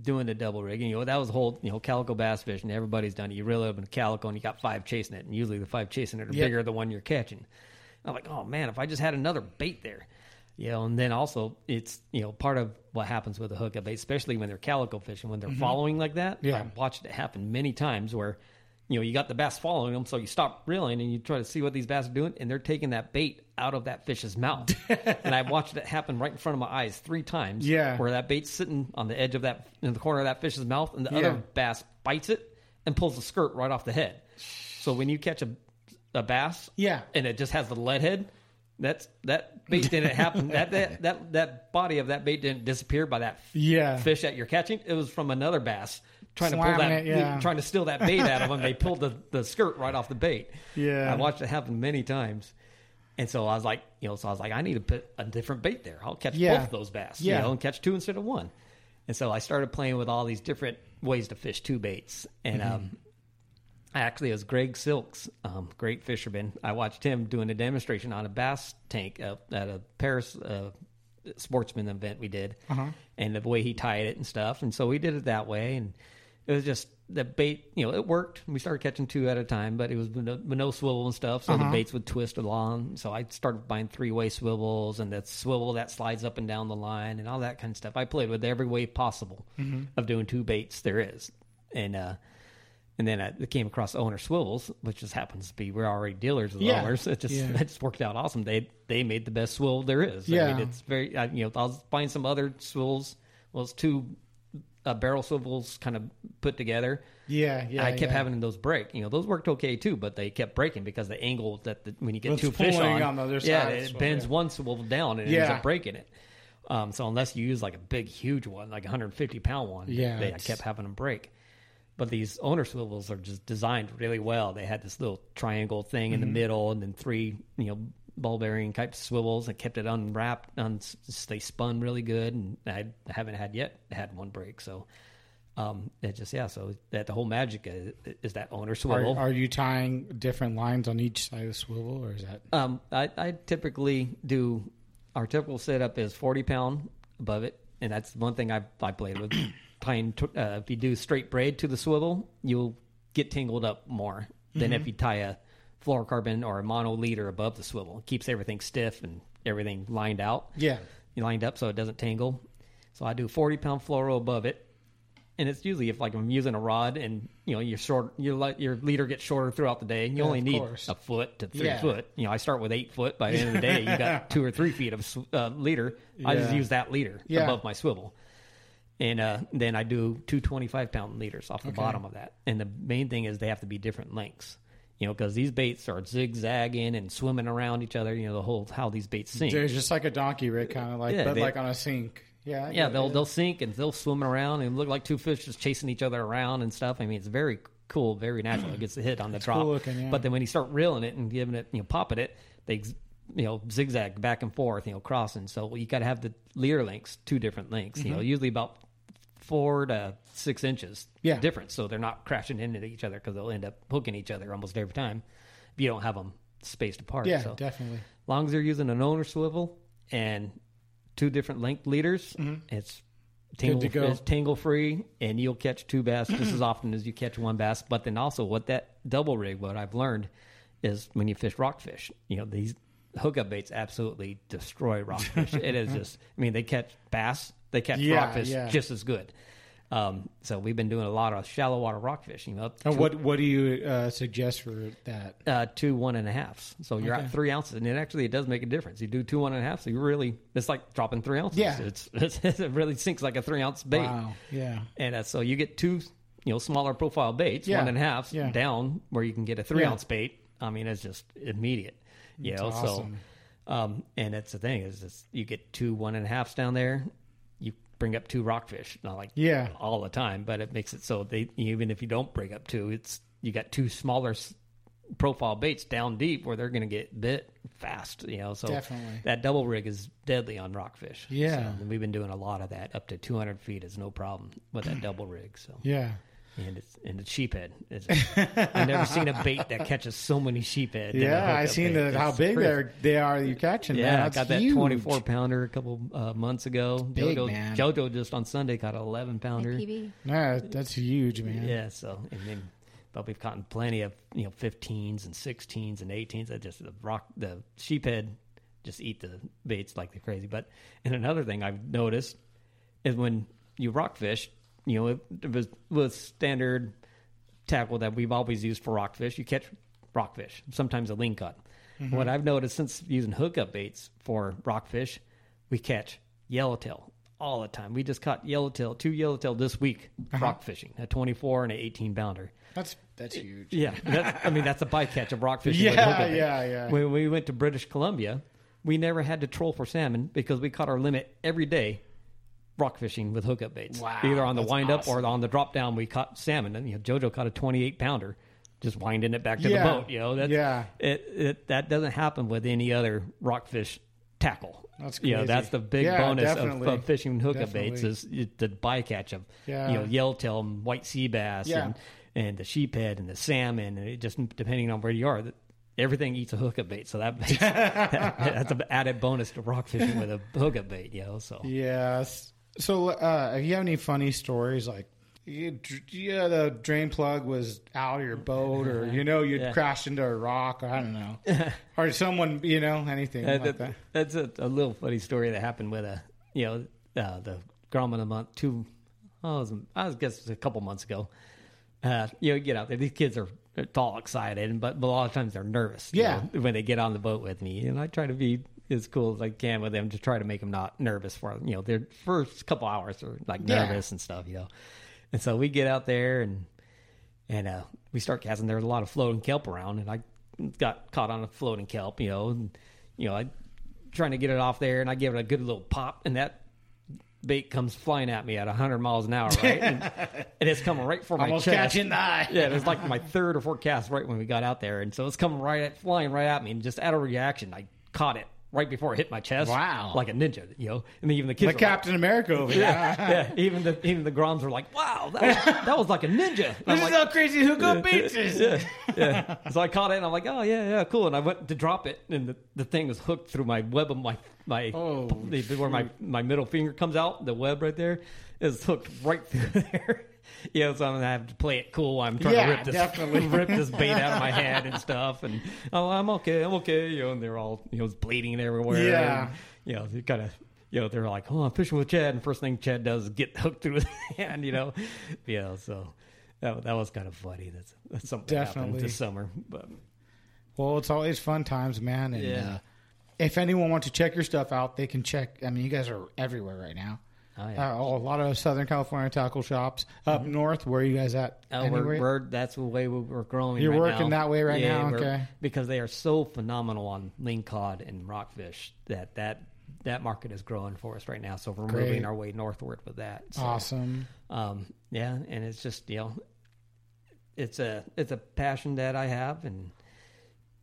doing the double rig, and you know, that was the whole you know calico bass fishing. Everybody's done it. You reel up in a calico and you got five chasing it, and usually the five chasing it are Yep. bigger than the one you're catching. I'm like, oh man, if I just had another bait there. You know, and then also it's you know part of what happens with a hookup bait, especially when they're calico fishing, when they're Mhm. following like that. Yeah. I've watched it happen many times where you know you got the bass following them, so you stop reeling and you try to see what these bass are doing, and they're taking that bait out of that fish's mouth. <laughs> and I watched it happen right in front of my eyes three times. Yeah. where that bait's sitting on the edge of that in the corner of that fish's mouth, and the Yeah. other bass bites it and pulls the skirt right off the head. So when you catch a a bass, Yeah. and it just has the lead head. That's that bait didn't happen. that, that <laughs> that that body of that bait didn't disappear by that Yeah. fish that you're catching. It was from another bass trying to pull that, it, yeah. trying to steal that bait out of them. They <laughs> pulled the, the skirt right off the bait. Yeah. I watched it happen many times. And so I was like, you know, so I was like, I need to put a different bait there. I'll catch Yeah. both those bass, Yeah. you know, and catch two instead of one. And so I started playing with all these different ways to fish two baits. And Mhm. um, actually, it was Greg Silks, um, great fisherman. I watched him doing a demonstration on a bass tank uh, at a Paris uh, sportsman event we did, Uh-huh. and the way he tied it and stuff. And so we did it that way, and it was just the bait. You know, it worked. We started catching two at a time, but it was with no, with no swivel and stuff, so Uh-huh. the baits would twist along. So I started buying three way swivels and that swivel that slides up and down the line and all that kind of stuff. I played with every way possible Mhm. of doing two baits there is, and uh, and then I came across owner swivels, which just happens to be we're already dealers with Yeah. owners. It just Yeah. it just worked out awesome. They they made the best swivel there is. I Yeah. mean, it's very I, you know I'll find some other swivels. Well, it's two uh, barrel swivels kind of put together. Yeah, yeah, I kept yeah. having those break. You know, those worked okay too, but they kept breaking because the angle that the, when you get two fish on, on the other side yeah, it bends yeah. one swivel down and it ends Yeah. up breaking it. Um, so unless you use like a big, huge one, like a 150 pound one, Yeah, they, I kept having them break. But these owner swivels are just designed really well. They had this little triangle thing in Mhm. the middle, and then three, you know, ball bearing type swivels that kept it unwrapped. Un- they spun really good, and I haven't had yet had one break. So um, it just yeah. So that the whole magic is, is that owner Are, swivel. are you tying different lines on each side of the swivel, or is that? Um, I, I typically do. Our typical setup is forty pound above it, and that's one thing I I played with. Tying t- uh, if you do straight braid to the swivel, you'll get tangled up more than Mhm. if you tie a fluorocarbon or a mono leader above the swivel. It keeps everything stiff and everything lined out. Yeah. you lined up so it doesn't tangle. So I do forty pound fluoro above it, and it's usually if like I'm using a rod and you know your short your your leader gets shorter throughout the day, and you Yeah, only need course. a foot to three Yeah. foot. You know, I start with eight foot. By the end of the day, you got <laughs> two or three feet of uh, leader. I just use that leader Yeah. above my swivel. And uh, then I do two 25 pound leaders off the Okay. bottom of that. And the main thing is they have to be different lengths. You know, because these baits are zigzagging and swimming around each other. You know, the whole how these baits sink. They're just like a donkey, Rick, kind of like, Yeah, but they- like on a sink. Yeah, yeah, they'll they'll sink and they'll swim around and look like two fish just chasing each other around and stuff. I mean, it's very cool, very natural. It gets the hit on the It's drop. cool looking, yeah. But then when you start reeling it and giving it, you know, popping it, they you know zigzag back and forth, you know, crossing. So you got to have the leader links, two different lengths. You know, Mhm. usually about four to six inches Yeah. difference. So they're not crashing into each other because they'll end up hooking each other almost every time if you don't have them spaced apart. Yeah, so definitely. As long as they're using an owner swivel and two different length leaders, Mhm. it's Good tangle, to go. it's tangle free, and you'll catch two bass just as often as you catch one bass. But then also, what that double rig, what I've learned is when you fish rockfish, you know these hookup baits absolutely destroy rockfish. <laughs> it is just, I mean, they catch bass, they catch Yeah, rockfish yeah. just as good. Um, so we've been doing a lot of shallow water rockfish. You know, up And what what do you uh, suggest for that? uh, two one and a halfs. So you're Okay. at three ounces, and it actually it does make a difference. You do two one and a half, so you really it's like dropping three ounces. Yeah. it's, <laughs> it's it really sinks like a three ounce bait. Wow. Yeah. and uh, so you get two you know smaller profile baits, Yeah. one and a half Yeah. down, where you can get a three Yeah. ounce bait. I mean, it's just immediate. You That's know, awesome. so um, and that's the thing is, is you get two one and a halfs down there. Bring up two rockfish, not like Yeah. all the time, but it makes it so they even if you don't bring up two, it's you got two smaller profile baits down deep where they're going to get bit fast. You know, so Definitely. that double rig is deadly on rockfish. Yeah. So, and we've been doing a lot of that up to 200 feet is no problem with that double rig. So Yeah. And it's and it's sheephead. It's, I've never seen a bait that catches so many sheephead. Yeah, I hookup seen the, how big they're they are. You catching? Yeah, man. I That's got that huge. 24 pounder a couple uh, months ago. Big, Jojo, man. Jojo just on Sunday caught an 11 pounder. Yeah, that's huge, man. Yeah, so and then but we've caught plenty of you know 15s and 16s and 18s. I just the rock the sheephead just eat the baits like they're crazy. But and another thing I've noticed is when you rockfish, you know, it, it was standard tackle that we've always used for rockfish. You catch rockfish, sometimes a ling cod. Mhm. What I've noticed since using hookup baits for rockfish, we catch yellowtail all the time. We just caught yellowtail, two yellowtail this week Uh-huh. rock fishing, a 24 and an 18 pounder. That's that's huge. Yeah, that's, I mean that's a bycatch of rock fishing. Yeah, yeah, yeah. When we went to British Columbia, we never had to troll for salmon because we caught our limit every day rock fishing with hookup baits. Wow, Either on the wind up awesome. or on the drop down, we caught salmon. And you know, JoJo caught a 28 pounder, just winding it back to Yeah, the boat. You know, that's, yeah. it, it that doesn't happen with any other rockfish tackle. That's You know, that's the big Yeah, bonus of, definitely. of fishing hookup baits is the bycatch of Yeah. you know yellowtail and white sea bass and and the sheephead and the salmon and it just depending on where you are that everything eats a hookup bait so that makes <laughs> that's an added bonus to rock fishing with a hookup bait you know so Yes. So, uh, if you have any funny stories, like you, yeah, the drain plug was out of your boat, or you know, you <laughs> Yeah. crashed into a rock, or I don't know, <laughs> or someone, you know, anything Uh, like that- that. That's a, a little funny story that happened with a, you know, uh, the Grumman a month, two, oh, was, I guess was a couple months ago. Uh, you know, get out there. These kids are all excited, but, but a lot of times they're nervous. Yeah. know, when they get on the boat with me, and I try to be as cool as I can with them to try to make them not nervous for you know their first couple hours are like Yeah. nervous and stuff, you know. And so we get out there and and uh, we start casting. There's a lot of floating kelp around, and I got caught on a floating kelp, you know, and you know I trying to get it off there, and I give it a good little pop, and that bait comes flying at me at 100 miles an hour, right? and, <laughs> and it's coming right for my Almost chest. catching the eye. yeah, it was like my third or fourth cast right when we got out there, and so it's coming right at, flying right at me, and just out of reaction, I caught it right before it hit my chest. Wow. like a ninja, you know. And even the kids, Like were like- Captain America over yeah, there. yeah. Even the even the Groms were like, "Wow, that was, <laughs> that was like a ninja." And I'm This is like, how crazy hookup baits is. yeah, yeah. So I caught it, and I'm like, "Oh yeah, yeah, cool." And I went to drop it, and the, the thing was hooked through my web of my my Oh, the, where my my middle finger comes out. The web right there is hooked right through <laughs> there. Yeah, so I'm gonna have to play it cool. while I'm trying Yeah, to rip this definitely. <laughs> rip this bait out of my <laughs> head and stuff. And oh, I'm okay, I'm okay. You know, and they're all you know bleeding everywhere. Yeah. And, you know, they kind of you know they're like, oh, I'm fishing with Chad, and first thing Chad does is get <laughs> hooked through his hand. You know, yeah. so that that was kind of funny. That's that's something Definitely. this summer, but Well, it's always fun times, man. And Yeah. uh, if anyone wants to check your stuff out, they can check. I mean, you guys are everywhere right now. Oh, yeah. Mm-hmm. Uh, a lot of Southern California tackle shops up north. Where are you guys at? Uh, we're, we're that's the way we're growing. You're right working now. that way right Yeah, now? Okay. because they are so phenomenal on ling cod and rockfish that that that market is growing for us right now. So we're Great. moving our way northward with that. So, Awesome. Um, yeah, and it's just you know, it's a it's a passion that I have, and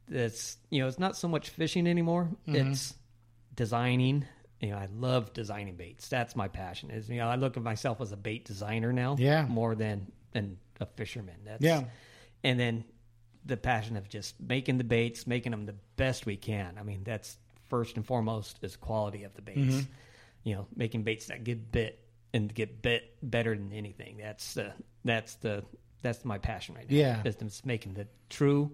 it's you know it's not so much fishing anymore. Mhm. It's designing. You know, I love designing baits. That's my passion. Is you know, I look at myself as a bait designer now. Yeah. more than than a fisherman. That's, Yeah. and then the passion of just making the baits, making them the best we can. I mean, that's first and foremost is quality of the baits. Mhm. You know, making baits that get bit and get bit better than anything. That's the that's the that's my passion right now. Yeah. is just making the true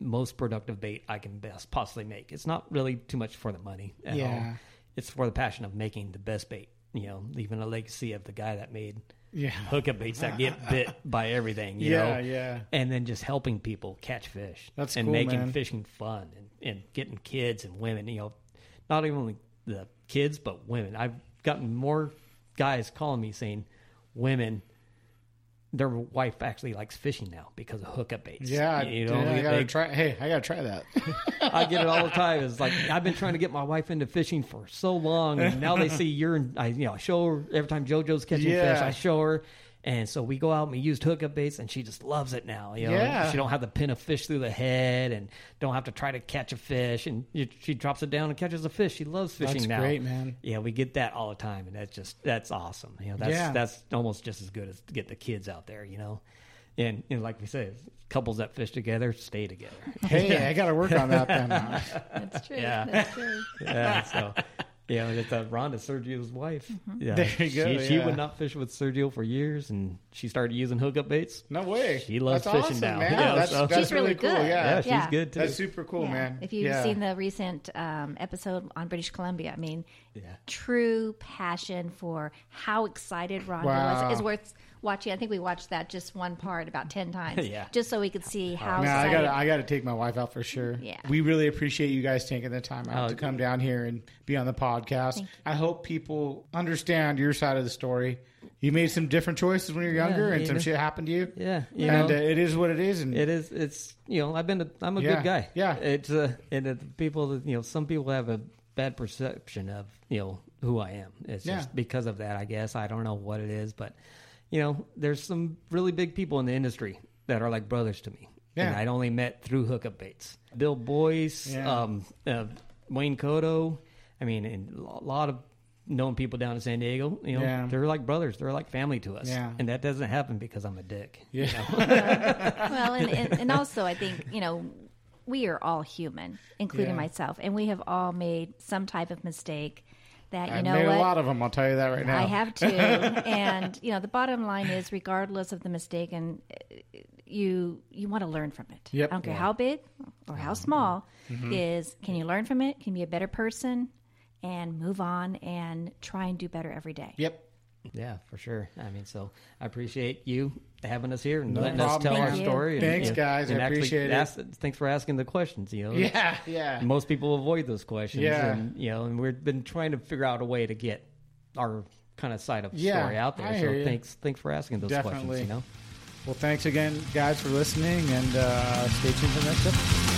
most productive bait I can best possibly make. It's not really too much for the money at Yeah. all. It's for the passion of making the best bait. You know, leaving a legacy of the guy that made Yeah. hookup baits that get <laughs> bit by everything. You Yeah, know? yeah. and then just helping people catch fish. That's and cool, making man. fishing fun and, and getting kids and women. You know, not even the kids but women. I've gotten more guys calling me saying women. Their wife actually likes fishing now because of hookup baits. Yeah, you know, yeah, I gotta they- try. Hey, I gotta try that. <laughs> I get it all the time. <laughs> It's like I've been trying to get my wife into fishing for so long, and now they see you're. In, I you know I show her every time JoJo's catching fish. I show her, and so we go out and we used hookup baits, and she just loves it now. You know, Yeah. she don't have to pin a fish through the head, and don't have to try to catch a fish, and you, she drops it down and catches a fish. She loves fishing That's now. great, man. Yeah, we get that all the time, and that's just that's awesome. You know, that's Yeah. that's almost just as good as to get the kids out there. You know. And, and like we said, couples that fish together stay together. Hey, I gotta work on that then. <laughs> That's true. Yeah. That's true. <laughs> yeah. So, Yeah, it's uh, Rhonda, Sergio's wife. Yeah, There you go, She, she would not fish with Sergio for years, and she started using hookup baits. No way. She loves That's fishing awesome, now. man. <laughs> Yeah, that's, so- that's She's really cool. good. Yeah. Yeah, she's Yeah. good too. That's super cool, Yeah. man. If you've Yeah. seen the recent um, episode on British Columbia, I mean, Yeah. true passion for how excited Rhonda Wow. was is worth watching. I think we watched that just one part about ten times, <laughs> Yeah. just so we could see how No, I gotta, I gotta take my wife out for sure. Yeah. we really appreciate you guys taking the time out Oh, to come down here and be on the podcast. I hope people understand your side of the story. You made some different choices when you were younger, and you some know. shit happened to you. Yeah, you and know. uh, it is what it is. And It is. It's you know. I've been. A, I'm a Yeah, good guy. yeah. It's uh, and uh, people. that, You know, some people have a bad perception of you know who I am. It's Yeah. just because of that. I guess I don't know what it is, but you know, there's some really big people in the industry that are like brothers to me. Yeah. And I'd only met through hookup baits. Bill Boyce, Yeah. um, uh, Wayne Cotto. I mean, and a lot of known people down in San Diego. You know, Yeah. they're like brothers. They're like family to us. Yeah. And that doesn't happen because I'm a dick. Yeah. <laughs> well, and, and, and also, I think, you know, we are all human, including Yeah. myself, and we have all made some type of mistake that, you I know made what? a lot of them. I'll tell you that right now. I have <laughs> too. and, you know, the bottom line is regardless of the mistake, and uh, you you want to learn from it. Yep. I don't care Yeah. how big or how small, Mhm. is can you learn from it? Can you be a better person? And move on and try and do better every day. Yep. Yeah, for sure. I mean, so I appreciate you having us here and No letting us problem, tell our man. story. and, Thanks, you know, guys. I and actually appreciate it. Thanks for asking the questions. You know, Yeah, yeah. Most people avoid those questions. Yeah. and you know, and we've been trying to figure out a way to get our kind of side of the Yeah, story out there. I so you. thanks, thanks for asking those Definitely. questions. You know. Well, thanks again, guys, for listening, and uh, stay tuned for the next episode.